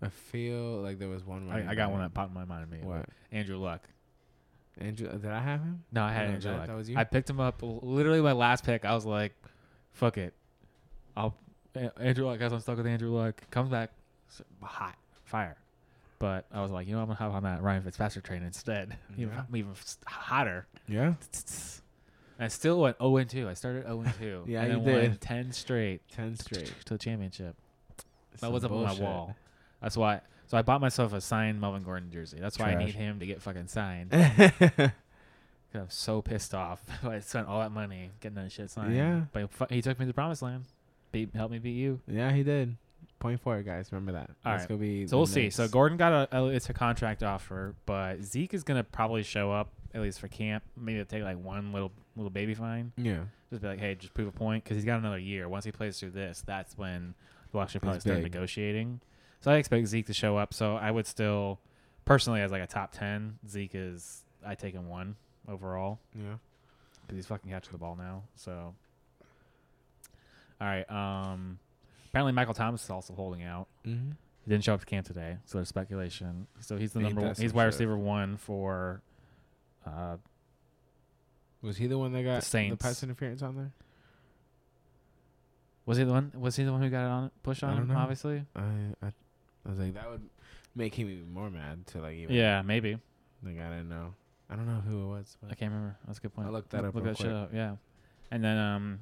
I feel like there was one. I, I got one that popped in my mind. Immediately. What? Andrew Luck. Andrew? Did I have him? No, I had No, Andrew that- Luck. that was you? I picked him up literally my last pick. I was like, "Fuck it, I'll." Andrew Luck, guys, I'm stuck with Andrew Luck. Comes back, hot fire. But I was like, you know, I'm gonna hop on that Ryan Fitzpatrick train instead. [LAUGHS] Even, Yeah. even s- hotter. Yeah. And I still went 0 and 2. I started 0 and 2. [LAUGHS] Yeah, and you then won did. 10 straight Ten straight. to the championship. That was up on my wall. That's why. So I bought myself a signed Melvin Gordon jersey. That's why I need him to get fucking signed. [LAUGHS] I'm so pissed off. I spent all that money getting that shit signed. Yeah. But he took me to the promised land. Beat, helped me beat you. yeah, he did. Point four, guys. Remember that. All That's right. gonna be. So we'll see. So Gordon got a, a it's a contract offer, but Zeke is gonna probably show up at least for camp. Maybe to take like one little little baby fine. Yeah. Just be like, hey, just prove a point because he's got another year. Once he plays through this, that's when they'll actually probably start big. negotiating. So I expect Zeke to show up. So I would still, personally, as like a top ten, Zeke is I take him one overall Yeah. because he's fucking catching the ball now. So All right. Um, apparently Michael Thomas is also holding out. Mm-hmm. He didn't show up to camp today, so there's speculation. So he's the Ain't number one. He's wide shit. receiver one for. Uh, Was he the one that got the, Saints. pass interference on there? was he the one? Was he the one who got it on push on him? know. Obviously. I, I I was like that would make him even more mad to like even Yeah, maybe. like I didn't know. I don't know who it was. I can't remember. That's a good point. I'll look that Look- up Look that shit up. Yeah. And then um,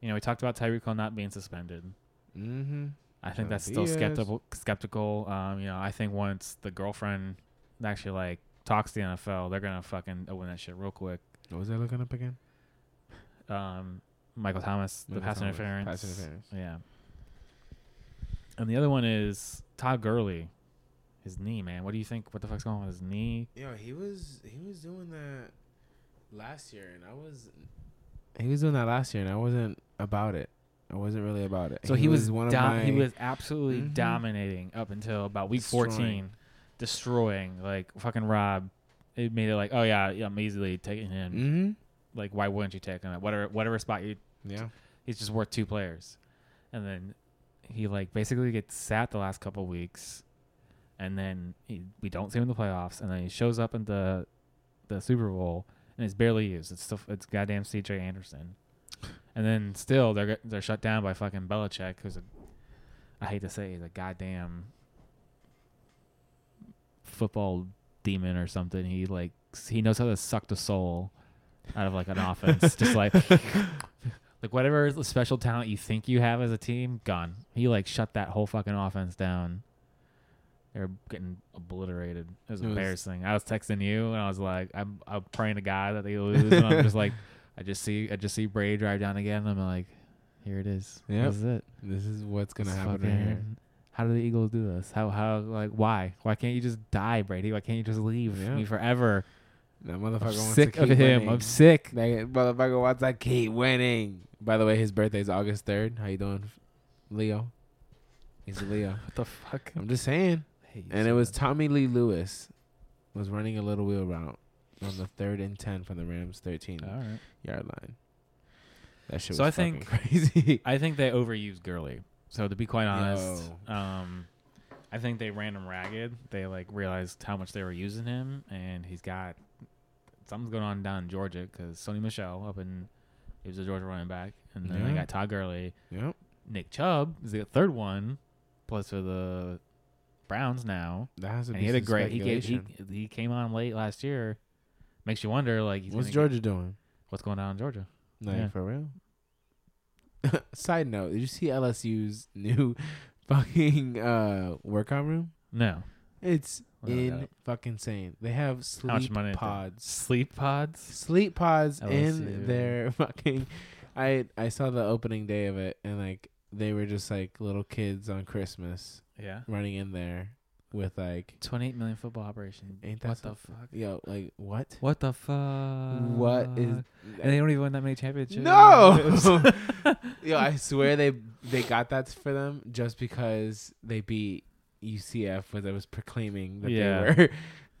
you know, we talked about Tyreek Hill not being suspended. Mm-hmm. I think that's still skeptical. Skeptical. Um, you know, I think once the girlfriend actually like talks to the NFL, they're gonna fucking open that shit real quick. What was I looking up again? Um, Michael Thomas, the Michael pass Thomas, interference. Pass interference. Yeah. And the other one is Todd Gurley. His knee, man. What do you think? What the fuck's going on with his knee? Yo, he was he was doing that last year, and I was. He was doing that last year, and I wasn't about it. I wasn't really about it. So he, was, one dom- of my. he was absolutely Mhm. dominating up until about week Destroying. 14, destroying like fucking Rob. It made it like, oh yeah, yeah, I'm easily taking him. Mm-hmm. Like, why wouldn't you take him at whatever whatever spot you? Yeah. He's just worth two players, and then he like basically gets sat the last couple weeks, and then he, we don't see him in the playoffs, and then he shows up in the the Super Bowl and it's barely used. It's still it's goddamn C.J. Anderson, and then still they're they're shut down by fucking Belichick, who's a I hate to say he's a goddamn football demon or something. He like he knows how to suck the soul out of like an offense, [LAUGHS] just like like whatever special talent you think you have as a team, gone. He like shut that whole fucking offense down. They're getting obliterated. It was It was- embarrassing. I was texting you and I was like, I'm I'm praying to God that they lose, and I'm just like, [LAUGHS] I just see I just see Brady drive down again. And I'm like, here it is. Yep. This is it. This is what's gonna happen right here. How do the Eagles do this? How how like why? Why can't you just die, Brady? Why can't you just leave Yeah. me forever? That I'm motherfucker wants sick to of him. winning. I'm sick. That motherfucker wants to keep winning. By the way, his birthday is August third. How you doing, Leo? He's a Leo. What the fuck? I'm just saying. I hate you And it was. Tommylee Lewis was running a little wheel route on the third and ten from the Rams 13 all right. yard line. That shit So was I think- crazy. [LAUGHS] I think they overused Gurley. So to be quite honest, um, I think they ran him ragged. They like realized how much they were using him, and he's got something's going on down in Georgia because Sony Michel up in he was a Georgia running back, and then they got Todd Gurley, yep. Nick Chubb is the third one, plus for the Browns now, That has to and be he had a great. He gave he, he came on late last year. Makes you wonder, like, What's gonna get- Georgia doing? what's going on in Georgia? Like Yeah. for real? [LAUGHS] Side note: Did you see LSU's [LAUGHS] new fucking uh workout room? No, It's Look in fucking insane. They have sleep pods, Sleep pods. sleep pods LSU. in their [LAUGHS] fucking. I I saw the opening day of it, and like they were just like little kids on Christmas Yeah. running in there with like, 28 million football operation. ain't that what the fuck? Yo, like what? What the fuck? What is? And they don't even win that many championships. No. [LAUGHS] Yo, I swear they they got that for them just because they beat UCF when I was proclaiming that Yeah. they were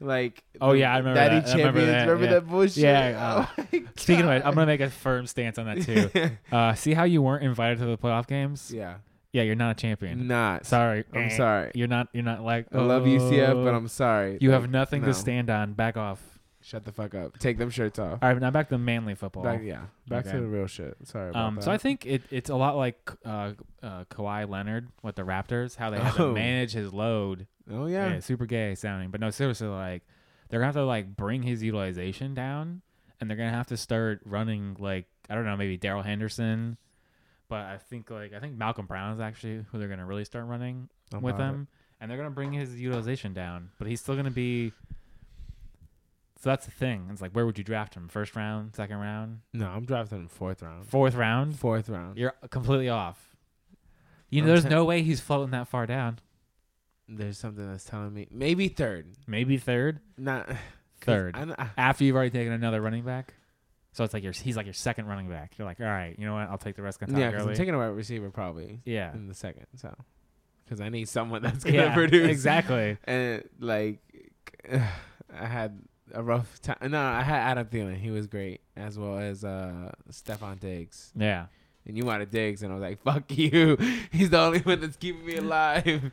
[LAUGHS] like Oh, yeah, I remember daddy that. I remember champions. that, Remember yeah. that bullshit? Yeah, [LAUGHS] Oh Speaking of it, I'm gonna make a firm stance on that too. uh, see how you weren't invited to the playoff games? yeah, Yeah, you're not a champion. not. Sorry, I'm Eh. sorry. You're not. You're not like. I love UCF, but "Oh." I'm sorry. You Like, have nothing no. to stand on. Back off. Shut the fuck up. Take them shirts off. All right, now back to manly football. Back, yeah, back Okay. to the real shit. Sorry about Um, that. so I think it, it's a lot like uh, uh, Kawhi Leonard with the Raptors, how they have to Oh. manage his load. oh Yeah. yeah, super gay sounding, but no, seriously, like they're gonna have to like bring his utilization down, and they're gonna have to start running like I don't know, maybe Darrell Henderson, but I think like I think Malcolm Brown is actually who they're gonna really start running I'm with about it. him, and they're gonna bring his utilization down, but he's still gonna be. So that's the thing. It's like, where would you draft him? First round, second round, No, I'm drafting him fourth round. fourth round? Fourth round. You're completely off. You know, there's no way he's floating that far down. There's something that's telling me maybe third. Maybe third Not Third. [SIGHS] I, after you've already taken another running back. So it's like your he's like your second running back. You're like, all right, you know what? I'll take the rest of yeah, because Early. I'm taking a wide receiver probably yeah, in the second. So, because I need someone [LAUGHS] that's gonna yeah, produce exactly. [LAUGHS] And like, [SIGHS] I had a rough time. No, I had Adam Thielen. He was great, as well as uh Stefon Diggs. Yeah, and you wanted Diggs, and I was like, "Fuck [LAUGHS] you." He's the only one that's keeping me alive.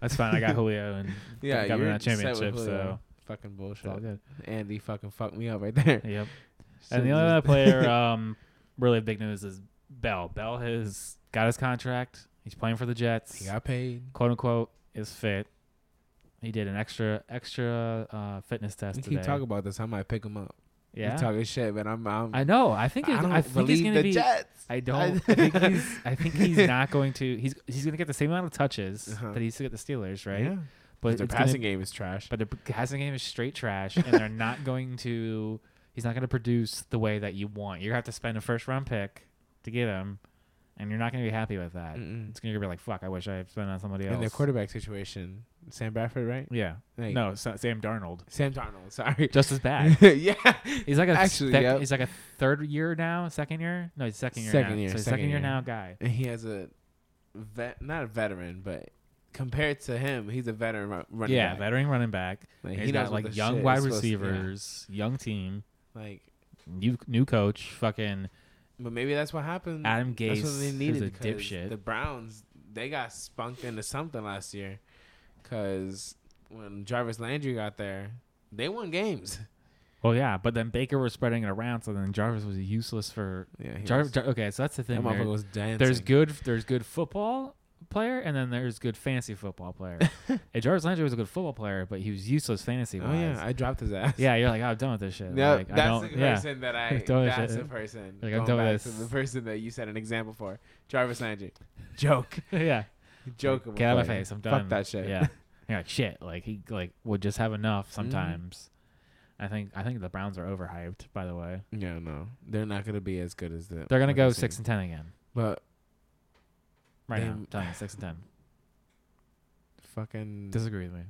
That's fine. I got Julio and yeah, got me that championship, so fucking it's all bullshit. good. Andy fucking fucked me up right there. Yep. And the other player, um, really big news is Bell. Bell has got his contract. He's playing for the Jets. he got paid. quote unquote is fit. He did an extra extra uh, fitness test We today. keep talking about this. I might pick him up. yeah, talking shit, but I'm. I'm I know. I think. I don't I, think he's gonna be. Jets. I don't. I think he's. I think he's [LAUGHS] not going to. He's he's gonna get the same amount of touches Uh-huh. that he used to get the Steelers, right? Yeah. But their it's gonna- passing game is trash. but their passing game is straight trash, and they're not going to. He's not going to produce the way that you want. You're gonna have to spend a first round pick to get him, and you're not going to be happy with that. Mm-mm. It's going to be like, fuck, I wish I had spent on somebody else. In the quarterback situation, Sam Bradford, right? yeah. Like, no, Sa- Sam Darnold. Sam Darnold. Sorry. Just as bad. [LAUGHS] yeah. He's like a Actually, sec- yep. he's like a third year now, second year. No, he's second year. Second now. year, So second second year year. now guy. And he has a vet, not a veteran, but compared to him, he's a veteran ru- running yeah, back. veteran running back. Like, He's he knows got like young wide supposed to- yeah. receivers, young team, Like, new new coach, fucking but maybe that's what happened. Adam That's Gase. what they needed. a dipshit. The Browns, they got spunked into something last year. Because when Jarvis Landry got there, they won games. [LAUGHS] well, yeah, but then Baker was spreading it around, so then Jarvis was useless for Yeah, Jarvis. Jar- okay, so that's the thing. was dancing. There's good. There's good football player, and then there's good fantasy football player. [LAUGHS] and Jarvis Landry was a good football player, but he was useless fantasy wise. Oh yeah, I dropped his ass. Yeah, you're like, oh, I'm done with this shit. No, like, I that's the yeah. person that I. [LAUGHS] That's the person. Like, I'm done with this. the person that you set an example for, Jarvis Landry. Joke, [LAUGHS] yeah. joke. Get out of my face. I'm done. Fuck that shit. Yeah. Yeah, like shit. Like he like would just have enough mm-hmm. sometimes. I think I think the Browns are overhyped, by the way. Yeah, no, they're not gonna be as good as the. They're gonna go six and ten again. But Right now. I'm telling you, six and ten. fucking. Disagree with me.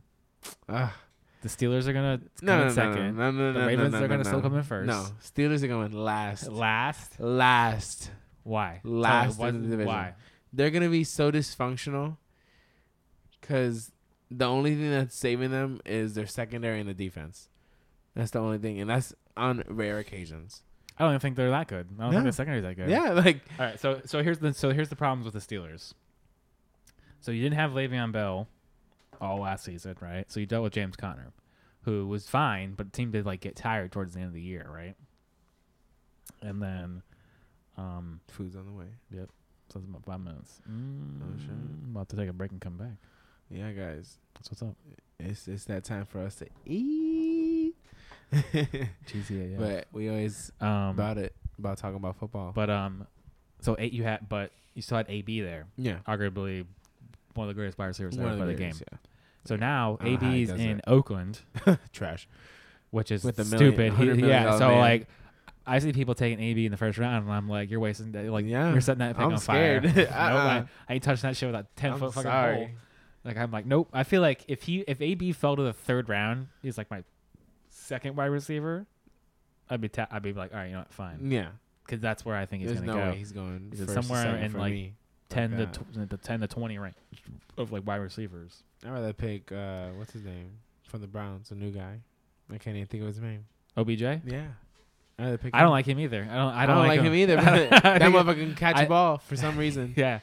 ah. The Steelers are gonna come no, no, in no, second. No, no, no, The no, Ravens no, are gonna no. still come in first. No, Steelers are going last. Last. Last. Why? Tell me, Last in the division. Why? They're gonna be so dysfunctional. Cause the only thing that's saving them is their secondary and the defense. That's the only thing, and that's on rare occasions. I don't even think they're that good. I don't No. think the secondary's that good. Yeah, [LAUGHS] like All right, so so here's the so here's the problems with the Steelers. So you didn't have Le'Veon Bell all last season, right? So you dealt with James Conner, who was fine, but the team did like get tired towards the end of the year, right? And then, um, food's on the way. Yep. So it's about five minutes. Mm, Oh, shit. I'm about to take a break and come back. Yeah, guys, That's what's up. it's it's that time for us to eat. [LAUGHS] GCA, yeah. But we always um, about it about talking about football. but um, so eight you had, but you still had AB there, yeah, arguably one of the greatest wide receivers ever by the game. So now I don't know how he AB's in it. Oakland. [LAUGHS] trash. which is With the million- stupid. $100 He, yeah, so man. like, I see people taking AB in the first round, and I'm like, you're wasting, that- like, Yeah. you're setting that pick I'm on scared. fire. nope. I, I ain't touching that shit with that ten I'm foot fucking sorry. pole. Like, I'm like, nope. I feel like if he, if AB fell to the third round, he's like my second wide receiver. I'd be, ta- I'd be like, all right, you know what, fine, Yeah, because that's where I think he's there's gonna no go. way he's going He's first somewhere in, like, me. ten to tw- the ten to twenty range of like wide receivers. I'd rather pick uh, what's his name from the Browns, a new guy. I can't even think of his name. OBJ. Yeah, I'd rather pick. I don't him. like him either. I don't. I I don't, like him, either. I [LAUGHS] But that [LAUGHS] motherfucker can catch I- a ball for some reason. [LAUGHS] Yeah.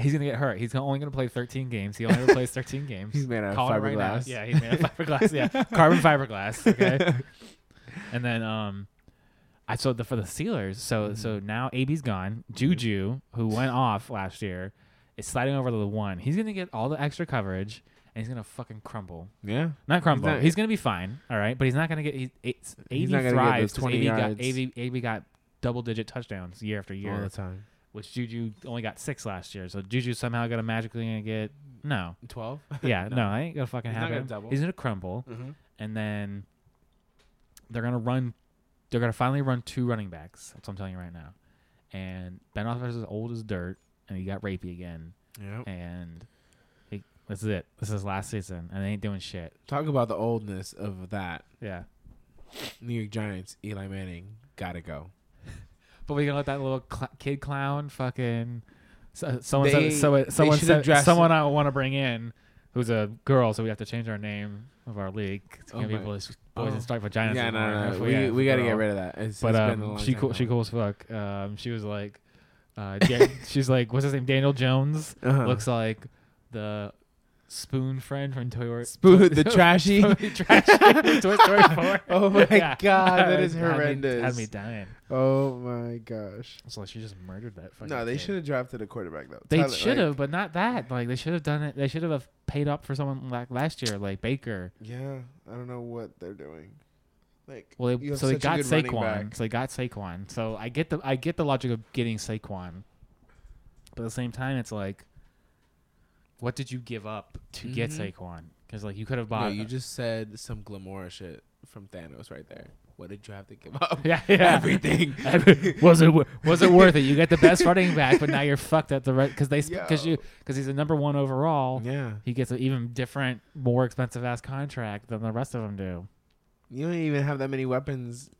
He's gonna get hurt. He's only gonna play 13 games. He only ever plays 13 [LAUGHS] games. He's made out of it right now. fiberglass. Yeah, he's made of [LAUGHS] fiberglass. Yeah, carbon fiberglass. Okay. [LAUGHS] and then um, I so the for the Steelers. So Mhm. so now AB's gone. Juju, who went off last year, is sliding over to the one. He's gonna get all the extra coverage, and he's gonna fucking crumble. yeah. Not crumble. He's, not- gonna be fine. All right, but he's not gonna get. He's, it's, He's AB gonna get those 20 AB got yards. AB, AB got double digit touchdowns year after year all the time. Which Juju only got six last year. So Juju somehow got to magically gonna get no. Twelve. [LAUGHS] Yeah, no, I ain't gonna fucking He's happen. gonna double. He's gonna crumble, mm-hmm. and then they're gonna run. They're gonna finally run two running backs. That's what I'm telling you right now. And Ben Roethlisberger's is old as dirt, and he got rapey again. Yep. And he, this is it. This is last season, and they ain't doing shit. Talk about the oldness of that. Yeah. New York Giants, Eli Manning, gotta go. But we gonna let that little cl- kid clown fucking. So, someone They- said, so, someone said address- someone I want to bring in, who's a girl, so we have to change our name of our league. It's Oh gonna be my- boys, boys oh. and start vaginas. yeah, no, no, no. We yeah, we got to get rid of that. It's, But it's been a um, long she time cool. She cool as fuck. Um, she was like, Uh, [LAUGHS] Dan- she's like, what's his name? Daniel Jones Uh-huh. looks like the spoon friend from Toy Story. Spoon, the trashy. trashy Toy Story 4. [LAUGHS] Oh my Yeah. god, that is Had me- horrendous. Had me dying. Oh my gosh. So she just murdered that. Fucking No, they should have drafted a quarterback though. They Tyler, should like- have, but not that. Like they should have done it. They should have paid up for someone like last year, like Baker. Yeah, I don't know what they're doing. Like, Well, they, so they got good Saquon. So they got Saquon. So I get the I get the logic of getting Saquon, but at the same time, it's like, what did you give up to get Mhm. Saquon? Because like you could have No, bought. you just said some Gamora shit from Thanos right there. What did you have to give up? [LAUGHS] yeah, yeah. Everything. [LAUGHS] was it [LAUGHS] was it worth it? You get the best running back, but now you're fucked at the right because they because you because he's a number one overall. yeah. He gets an even different, more expensive ass contract than the rest of them do. You don't even have that many weapons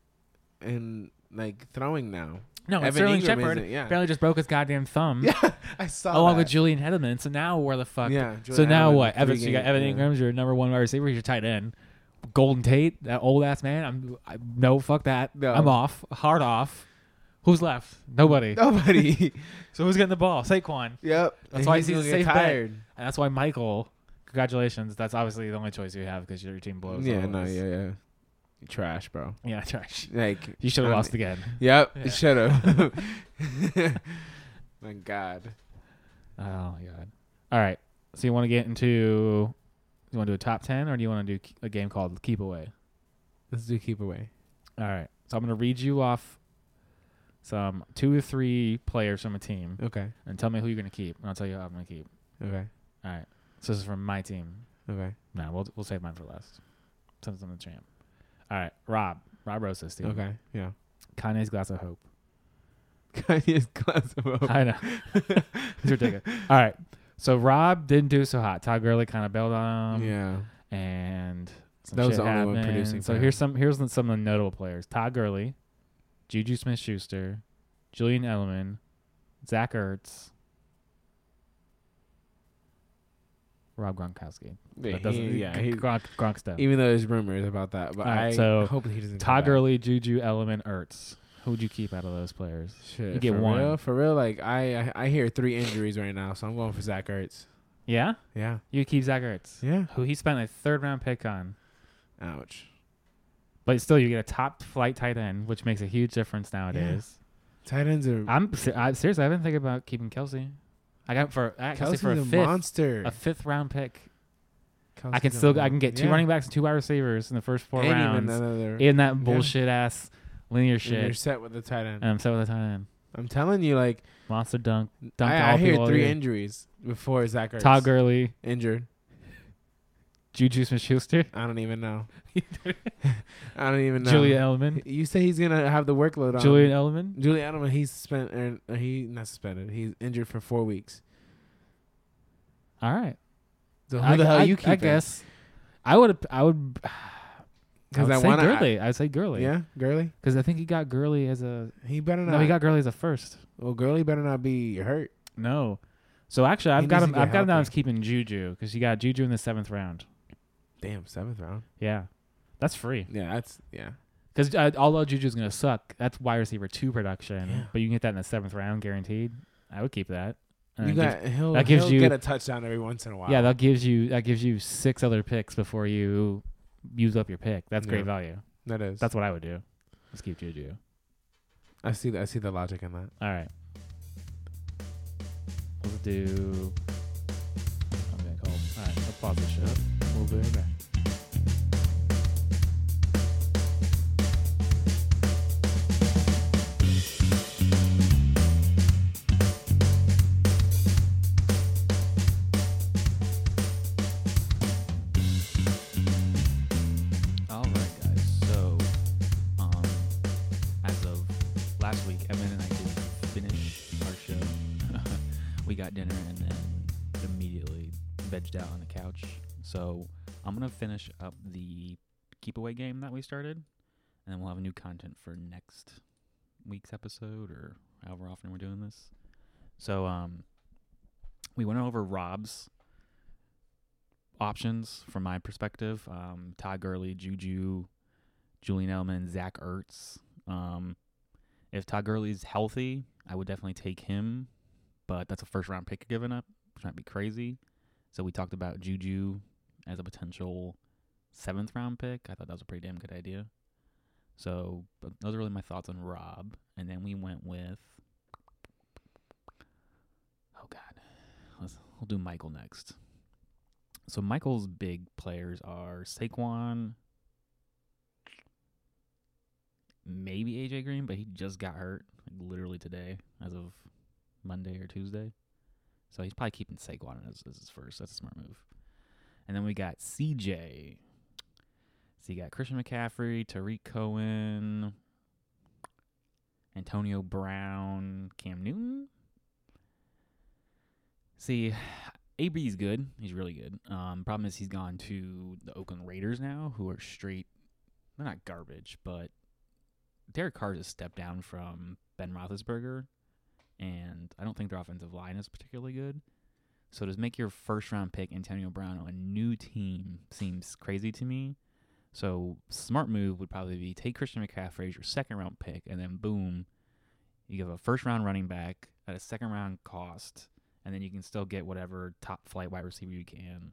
and like throwing now. No, Evan Sterling Engram Shepard isn't, yeah. apparently just broke his goddamn thumb. Yeah, [LAUGHS] I saw it. along that. with Julian Edelman. So now where the fuck? Yeah. so Julian now Edelman, what? three Evan, so you got Evan yeah. Engram's your number one wide receiver. He's your tight end. Golden Tate, that old ass man. I'm I, no fuck that. No. I'm off. Hard off. Who's left? Nobody. Nobody. [LAUGHS] So who's getting the ball? Saquon. yep. That's why he's he's a safe bet. tired. And that's why Michael. Congratulations. That's obviously the only choice you have because your team blows. Yeah, no, yeah, yeah. Trash, bro. Yeah, trash. Like You should have lost again. Yep, Yeah. you should have. [LAUGHS] [LAUGHS] My God. Oh my god. All right. So you want to get into? You want to do a top ten, or do you want to do a game called Keep Away? Let's do keep away. All right. So I'm gonna read you off some two or three players from a team, Okay. and tell me who you're gonna keep, and I'll tell you who I'm gonna keep. Okay. All right. So this is from my team. Okay. No, we'll we'll save mine for last. Since I'm the champ. All right. Rob. Rob Rosa's team. Okay. Yeah. Kanye's Glass of Hope. Kanye's glass of hope. I know. [LAUGHS] it's ridiculous. All right. So Rob didn't do so hot. Todd Gurley kind of bailed on him. yeah. and some That was shit the only one happened. producing So here's some here's some of the notable players: Todd Gurley, Juju Smith-Schuster, Julian Edelman, Zach Ertz, Rob Gronkowski. Yeah, That doesn't, he, yeah, he, Gronk, Gronk stuff. even though there's rumors about that, but right, I so hope he doesn't. Todd. Gurley, Juju, Edelman, Ertz. Who would you keep out of those players? Shit, You get for one. Real, for real, like I, I, I hear three injuries right now, so I'm going for Zach Ertz. Yeah, Yeah. you keep Zach Ertz, Yeah. who he spent a third round pick on. Ouch. But still, you get a top flight tight end, which makes a huge difference nowadays. Tight ends are. I'm I, seriously. I've been thinking about keeping Kelce. I got for I for a fifth, monster. a fifth round pick. I can still I can get two yeah. running backs and two wide receivers in the first four And rounds in that bullshit ass linear and You're set with the tight end. And I'm set with the tight end. I'm telling you, like Monster dunk, dunk I, I hear three year. injuries before Zach Ertz. Todd Gurley, injured. Juju Smith-Schuster, I don't even know. [LAUGHS] [LAUGHS] I don't even know. Julian Edelman, You say he's gonna have the workload on. Julian Edelman. Julian Edelman, he's spent. Or, he not suspended. He's injured for four weeks. All right. So who I, the hell I, you I guess I would I would. [SIGHS] I Because would I say want Gurley. I would say Gurley. Yeah, Gurley. Because I think he got Gurley as a. He better not. No, he got Gurley as a first. Well, Gurley better not be hurt. No. So actually, I've got him. I've got him down healthy. as keeping Juju because you got Juju in the seventh round. Damn, seventh round. Yeah, that's free. Yeah, that's yeah. Because uh, although Juju's gonna suck, that's wide receiver two production. Yeah. But you can get that in the seventh round guaranteed. I would keep that. And You it gives- got he'll, that gives he'll you- get a touchdown every once in a while. yeah, that gives you that gives you six other picks before you use up your pick. That's Yeah. great value. that is. That's what I would do. Let's keep Juju. I see. The, I see the logic in that. All right. Let's do. I'm gonna call. All right, let's pause the show. We'll be right back. Finish up the keep away game that we started, and then we'll have a new content for next week's episode or however often we're doing this. So, um, we went over Rob's options from my perspective. Um, Todd Gurley, Juju, Julian Edelman, Zach Ertz. Um, If Todd Gurley's healthy, I would definitely take him, but that's a first round pick given up, which might be crazy. So we talked about Juju as a potential seventh round pick. I thought that was a pretty damn good idea. So those are really my thoughts on Rob. And then we went with Oh God. Let's we'll do Michael next. So Michael's big players are Saquon, maybe AJ Green, but he just got hurt like literally today, as of Monday or Tuesday. So he's probably keeping Saquon as, as his first. That's a smart move. And then we got CJ. So you got Christian McCaffrey, Tarik Cohen, Antonio Brown, Cam Newton. See, AB's good. He's really good. Um, problem is he's gone to the Oakland Raiders now, who are straight. They're not garbage, but Derek Carr just stepped down from Ben Roethlisberger, and I don't think their offensive line is particularly good. So to make your first round pick Antonio Brown on a new team seems crazy to me. So smart move would probably be take Christian McCaffrey as your second round pick, and then boom, you give a first round running back at a second round cost, and then you can still get whatever top flight wide receiver you can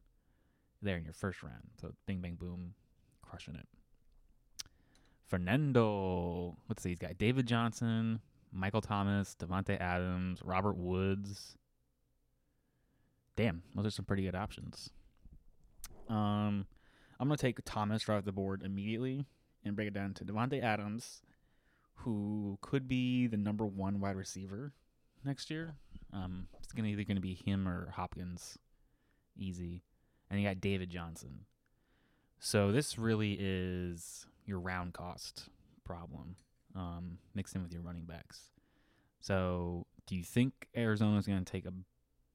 there in your first round. So bing bang boom, crushing it. Fernando, let's see, he's got David Johnson, Michael Thomas, Davante Adams, Robert Woods. Damn, those are some pretty good options. Um, I'm gonna take Thomas right off the board immediately and break it down to Davante Adams, who could be the number one wide receiver next year. Um, it's gonna either gonna be him or Hopkins, easy, and you got David Johnson. So this really is your round cost problem, um, mixed in with your running backs. So do you think Arizona's gonna take a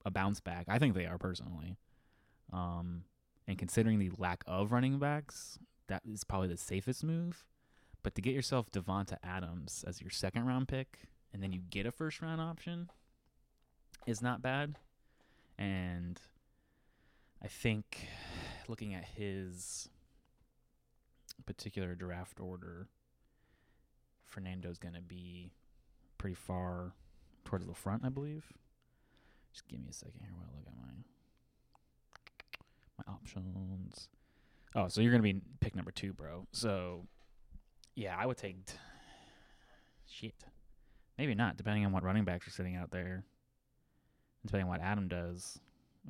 a bounce back? I think they are personally. Um, and considering the lack of running backs, that is probably the safest move. But to get yourself Davante Adams as your second round pick, and then you get a first round option, is not bad. And I think looking at his particular draft order, Fernando's going to be pretty far towards the front, I believe. Just give me a second here while I look at my my options. Oh, so you're gonna be pick number two, bro. So, yeah, I would take. T- shit, maybe not, depending on what running backs are sitting out there. Depending on what Adam does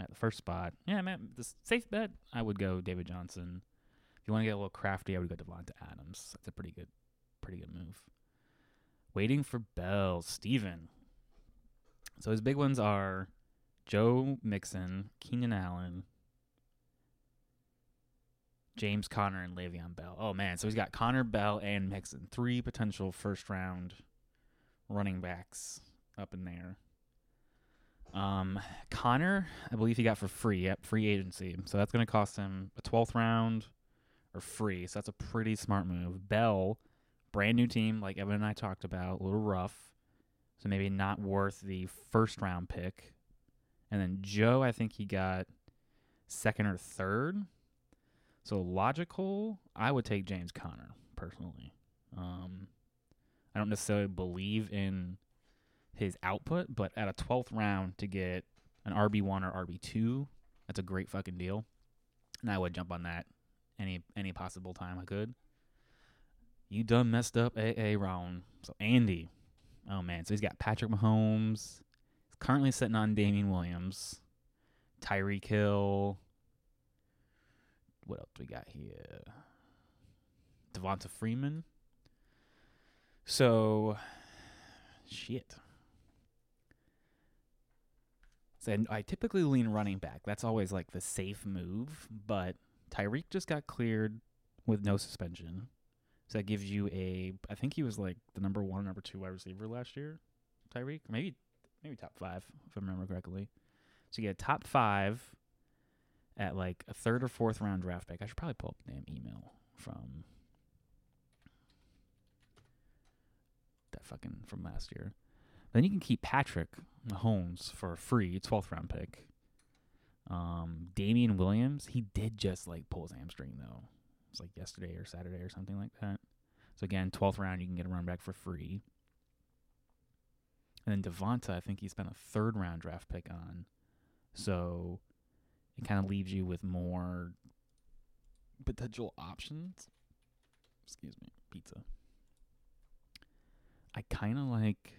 at the first spot. Yeah, man, the safe bet I would go David Johnson. If you want to get a little crafty, I would go Davante Adams. That's a pretty good, pretty good move. Waiting for Bell, Steven. So his big ones are Joe Mixon, Keenan Allen, James Conner, and Le'Veon Bell. Oh man, so he's got Conner, Bell, and Mixon. Three potential first round running backs up in there. Um, Conner, I believe he got for free. Yep, free agency. So that's going to cost him a 12th round or free. So that's a pretty smart move. Bell, brand new team, like Evan and I talked about, a little rough. So maybe not worth the first round pick. And then Joe, I think he got second or third. So logical, I would take James Conner personally. Um, I don't necessarily believe in his output, but at a 12th round to get an RB1 or RB2, that's a great fucking deal. And I would jump on that any any possible time I could. You done messed up AA round. So Andy. Oh man, so he's got Patrick Mahomes. He's currently sitting on Damien Williams. Tyreek Hill. What else we got here? Devonta Freeman. So shit. So I typically lean running back. That's always like the safe move, but Tyreek just got cleared with no suspension. So that gives you a I think he was like the number one, or number two wide receiver last year. Tyreek. Maybe maybe top five, if I remember correctly. So you get a top five at like a third or fourth round draft pick. I should probably pull up the damn email from that fucking from last year. Then you can keep Patrick Mahomes for a free 12th round pick. Um, Damien Williams, he did just like pull his hamstring though. It's like yesterday or Saturday or something like that. So again, 12th round, you can get a run back for free. And then Devonta, I think he spent a third round draft pick on. So it kind of leaves you with more potential options. Excuse me, pizza. I kind of like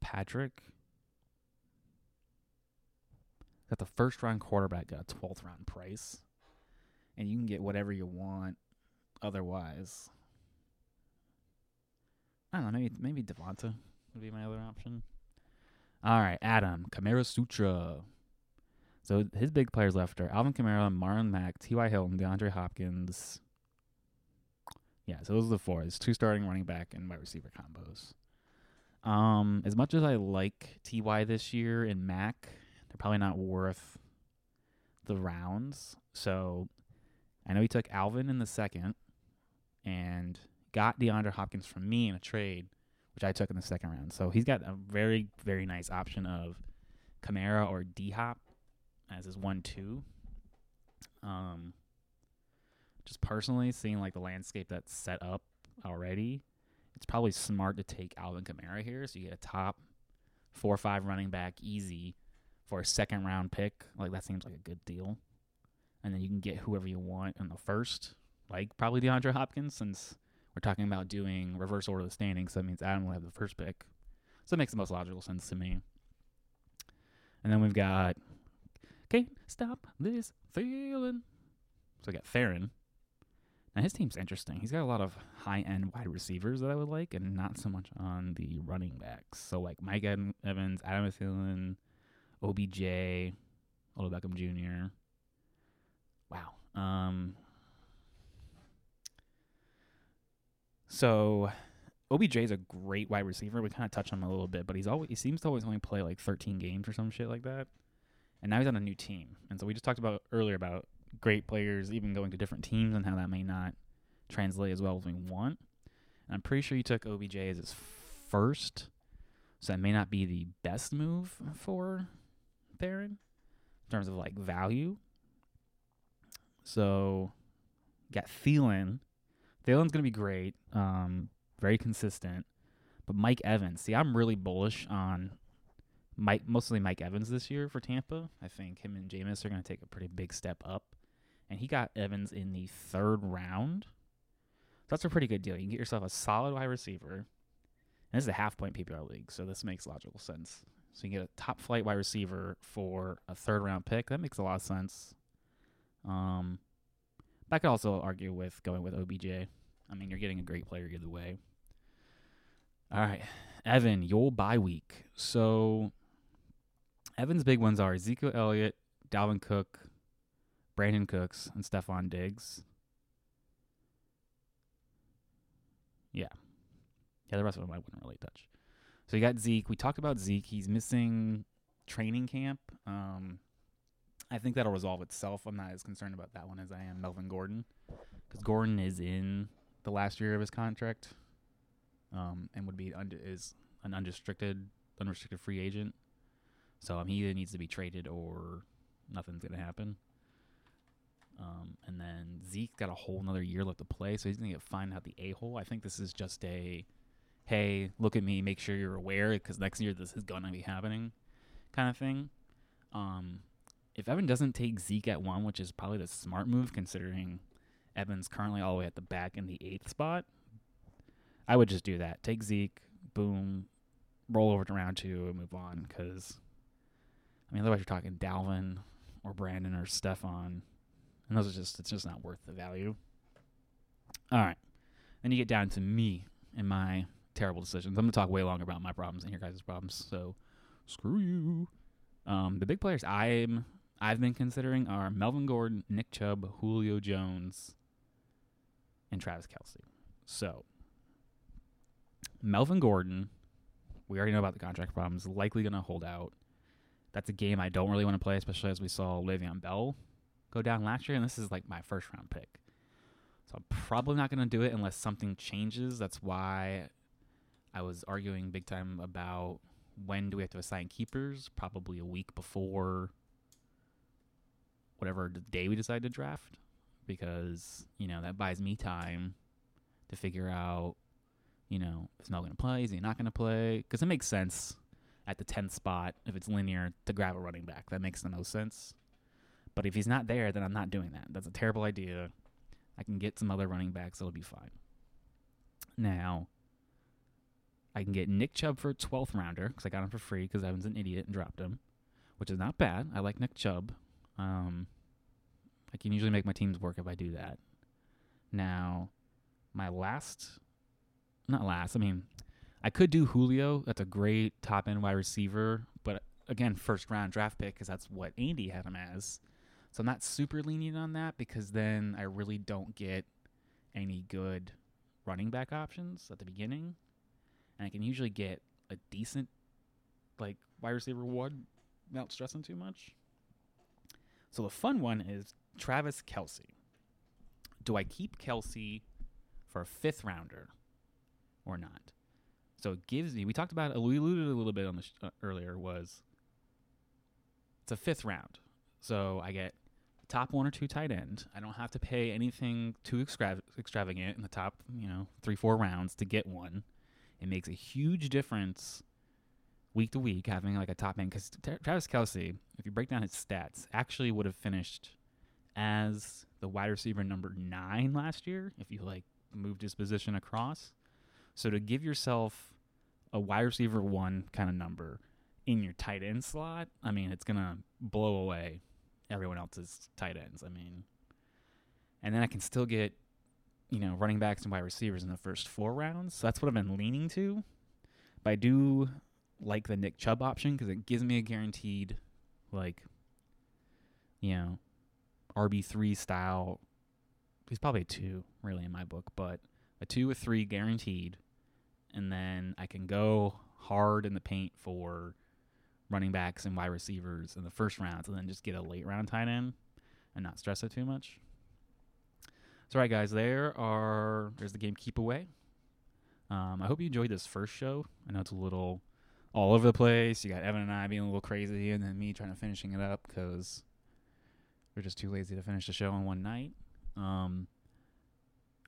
Patrick. Got the first round quarterback, got a 12th round price. And you can get whatever you want otherwise. I don't know, maybe, maybe Devonta would be my other option. All right, Adam, Kamara Sutra. So his big players left are Alvin Kamara, Marlon Mack, T.Y. Hilton, DeAndre Hopkins. Yeah, so those are the four. It's two starting running back and wide receiver combos. Um, as much as I like Ty this year and Mack, they're probably not worth the rounds. So I know he took Alvin in the second and got DeAndre Hopkins from me in a trade, which I took in the second round. So he's got a very, very nice option of Kamara or D Hop as his one two. Um just personally seeing like the landscape that's set up already it's probably smart to take Alvin Kamara here, so you get a top four or five running back easy for a second round pick. Like that seems like a good deal. And then you can get whoever you want in the first, like probably DeAndre Hopkins, since we're talking about doing reverse order of the standings. So that means Adam will have the first pick. So it makes the most logical sense to me. And then we've got Can't Stop This Feeling. So we got Theron, now his team's interesting. He's got a lot of high end wide receivers that I would like, and not so much on the running backs. So like Mike Evans, Adam Thielen, OBJ, Odell Beckham Jr. Wow. Um. So OBJ is a great wide receiver. We kind of touched on him a little bit, but he's always he seems to always only play like 13 games or some shit like that. And now he's on a new team. And so we just talked about earlier about great players even going to different teams and how that may not translate as well as we want. And I'm pretty sure you took OBJ as his first, so that may not be the best move for Theron in terms of like value. So, got Thielen. Thielen's gonna be great, um, very consistent. But Mike Evans, see, I'm really bullish on Mike, mostly Mike Evans this year for Tampa. I think him and Jameis are going to take a pretty big step up and he got Evans in the third round. So that's a pretty good deal. You can get yourself a solid wide receiver. And this is a half point PPR league, so this makes logical sense. So you get a top flight wide receiver for a third round pick. That makes a lot of sense. Um, but I could also argue with going with OBJ. I mean, you're getting a great player either way. All right, Evan, your bye week. So Evan's big ones are Ezekiel Elliott, Dalvin Cook, Brandin Cooks, and Stefon Diggs. Yeah. Yeah, the rest of them I wouldn't really touch. So you got Zeke. We talked about Zeke. He's missing training camp. Um, I think that'll resolve itself. I'm not as concerned about that one as I am Melvin Gordon, because Gordon is in the last year of his contract, um, and would be under is an unrestricted unrestricted free agent. So um, he either needs to be traded or nothing's gonna happen. Um, and then Zeke got a whole another year left to play, so he's gonna get fined out the a hole. I think this is just a, hey, look at me, make sure you're aware, because next year this is gonna be happening, kind of thing. Um, if Evan doesn't take Zeke at one, which is probably the smart move considering Evan's currently all the way at the back in the eighth spot, I would just do that. Take Zeke, boom, roll over to round two and move on. Because I mean, otherwise you're talking Dalvin or Brandin or Stefon and those are just it's just not worth the value. All right. Then you get down to me and my terrible decisions. I'm gonna talk way longer about my problems and your guys' problems. So screw you. Um, the big players I'm I've been considering are Melvin Gordon, Nick Chubb, Julio Jones, and Travis Kelce. So Melvin Gordon, we already know about the contract problems, likely gonna hold out. That's a game I don't really want to play, especially as we saw Le'Veon Bell go down last year, and this is like my first round pick. So I'm probably not going to do it unless something changes. That's why I was arguing big time about when do we have to assign keepers? Probably a week before whatever day we decide to draft, because you know that buys me time to figure out, you know, is Mel going to play? Is he not going to play? Because it makes sense at the 10th spot if it's linear to grab a running back. That makes the most sense. But if he's not there, then I'm not doing that. That's a terrible idea. I can get some other running backs. It'll be fine. Now, I can get Nick Chubb for a 12th rounder because I got him for free because Evan's an idiot and dropped him, which is not bad. I like Nick Chubb. Um, I can usually make my teams work if I do that. Now, my last, not last, I mean, I could do Julio. That's a great top end wide receiver, but again, first round draft pick because that's what Andy had him as. So I'm not super lenient on that because then I really don't get any good running back options at the beginning. And I can usually get a decent like wide receiver one without stressing too much. So the fun one is Travis Kelce. Do I keep Kelce for a fifth rounder or not? So it gives me. We talked about. We alluded a little bit on the sh- uh, earlier. Was it's a fifth round, so I get top one or two tight end. I don't have to pay anything too extra- extravagant in the top, you know, three four rounds to get one. It makes a huge difference week to week having like a top end because Travis Kelce, if you break down his stats, actually would have finished as the wide receiver number nine last year if you like moved his position across. So to give yourself a wide receiver one kind of number in your tight end slot, I mean, it's gonna blow away everyone else's tight ends. I mean, and then I can still get, you know, running backs and wide receivers in the first four rounds. So that's what I've been leaning to. But I do like the Nick Chubb option because it gives me a guaranteed, like, you know, RB three style. He's probably a two, really, in my book, but a two with three guaranteed, and then I can go hard in the paint for running backs and wide receivers in the first rounds, and then just get a late round tight end and not stress it too much. So, right, guys, there are there's the game keep away. Um, I hope you enjoyed this first show. I know it's a little all over the place. You got Evan and I being a little crazy, and then me trying to finishing it up because we're just too lazy to finish the show in one night. Um,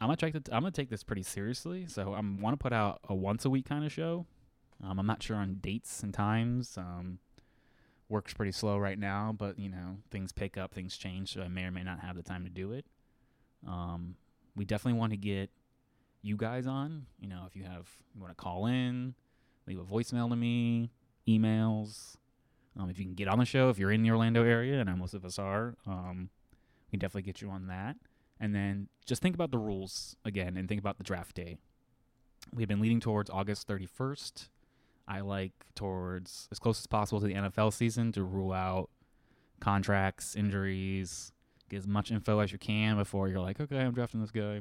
I'm try to. I'm gonna take this pretty seriously. So I'm want to put out a once a week kind of show. Um, I'm not sure on dates and times. Um, work's pretty slow right now, but you know things pick up, things change, so I may or may not have the time to do it. Um, we definitely want to get you guys on. You know, if you have you want to call in, leave a voicemail to me, emails. Um, if you can get on the show, if you're in the Orlando area, and most of us are, um, we can definitely get you on that. And then just think about the rules again and think about the draft day. We've been leading towards August 31st. I like towards as close as possible to the NFL season to rule out contracts, injuries, get as much info as you can before you're like, okay, I'm drafting this guy.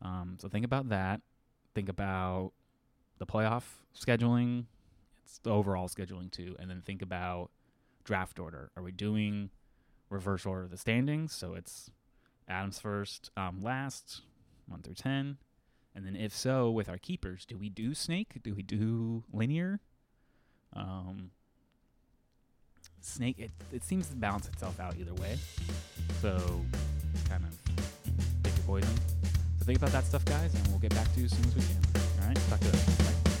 Um, so think about that. Think about the playoff scheduling. It's the overall scheduling too, and then think about draft order. Are we doing reverse order of the standings? So it's Adams first, um, last, one through ten, and then if so, with our keepers, do we do snake? Do we do linear? Um, snake. It it seems to balance itself out either way. So kind of pick your poison. So think about that stuff, guys, and we'll get back to you as soon as we can. All right, talk to you later. Bye.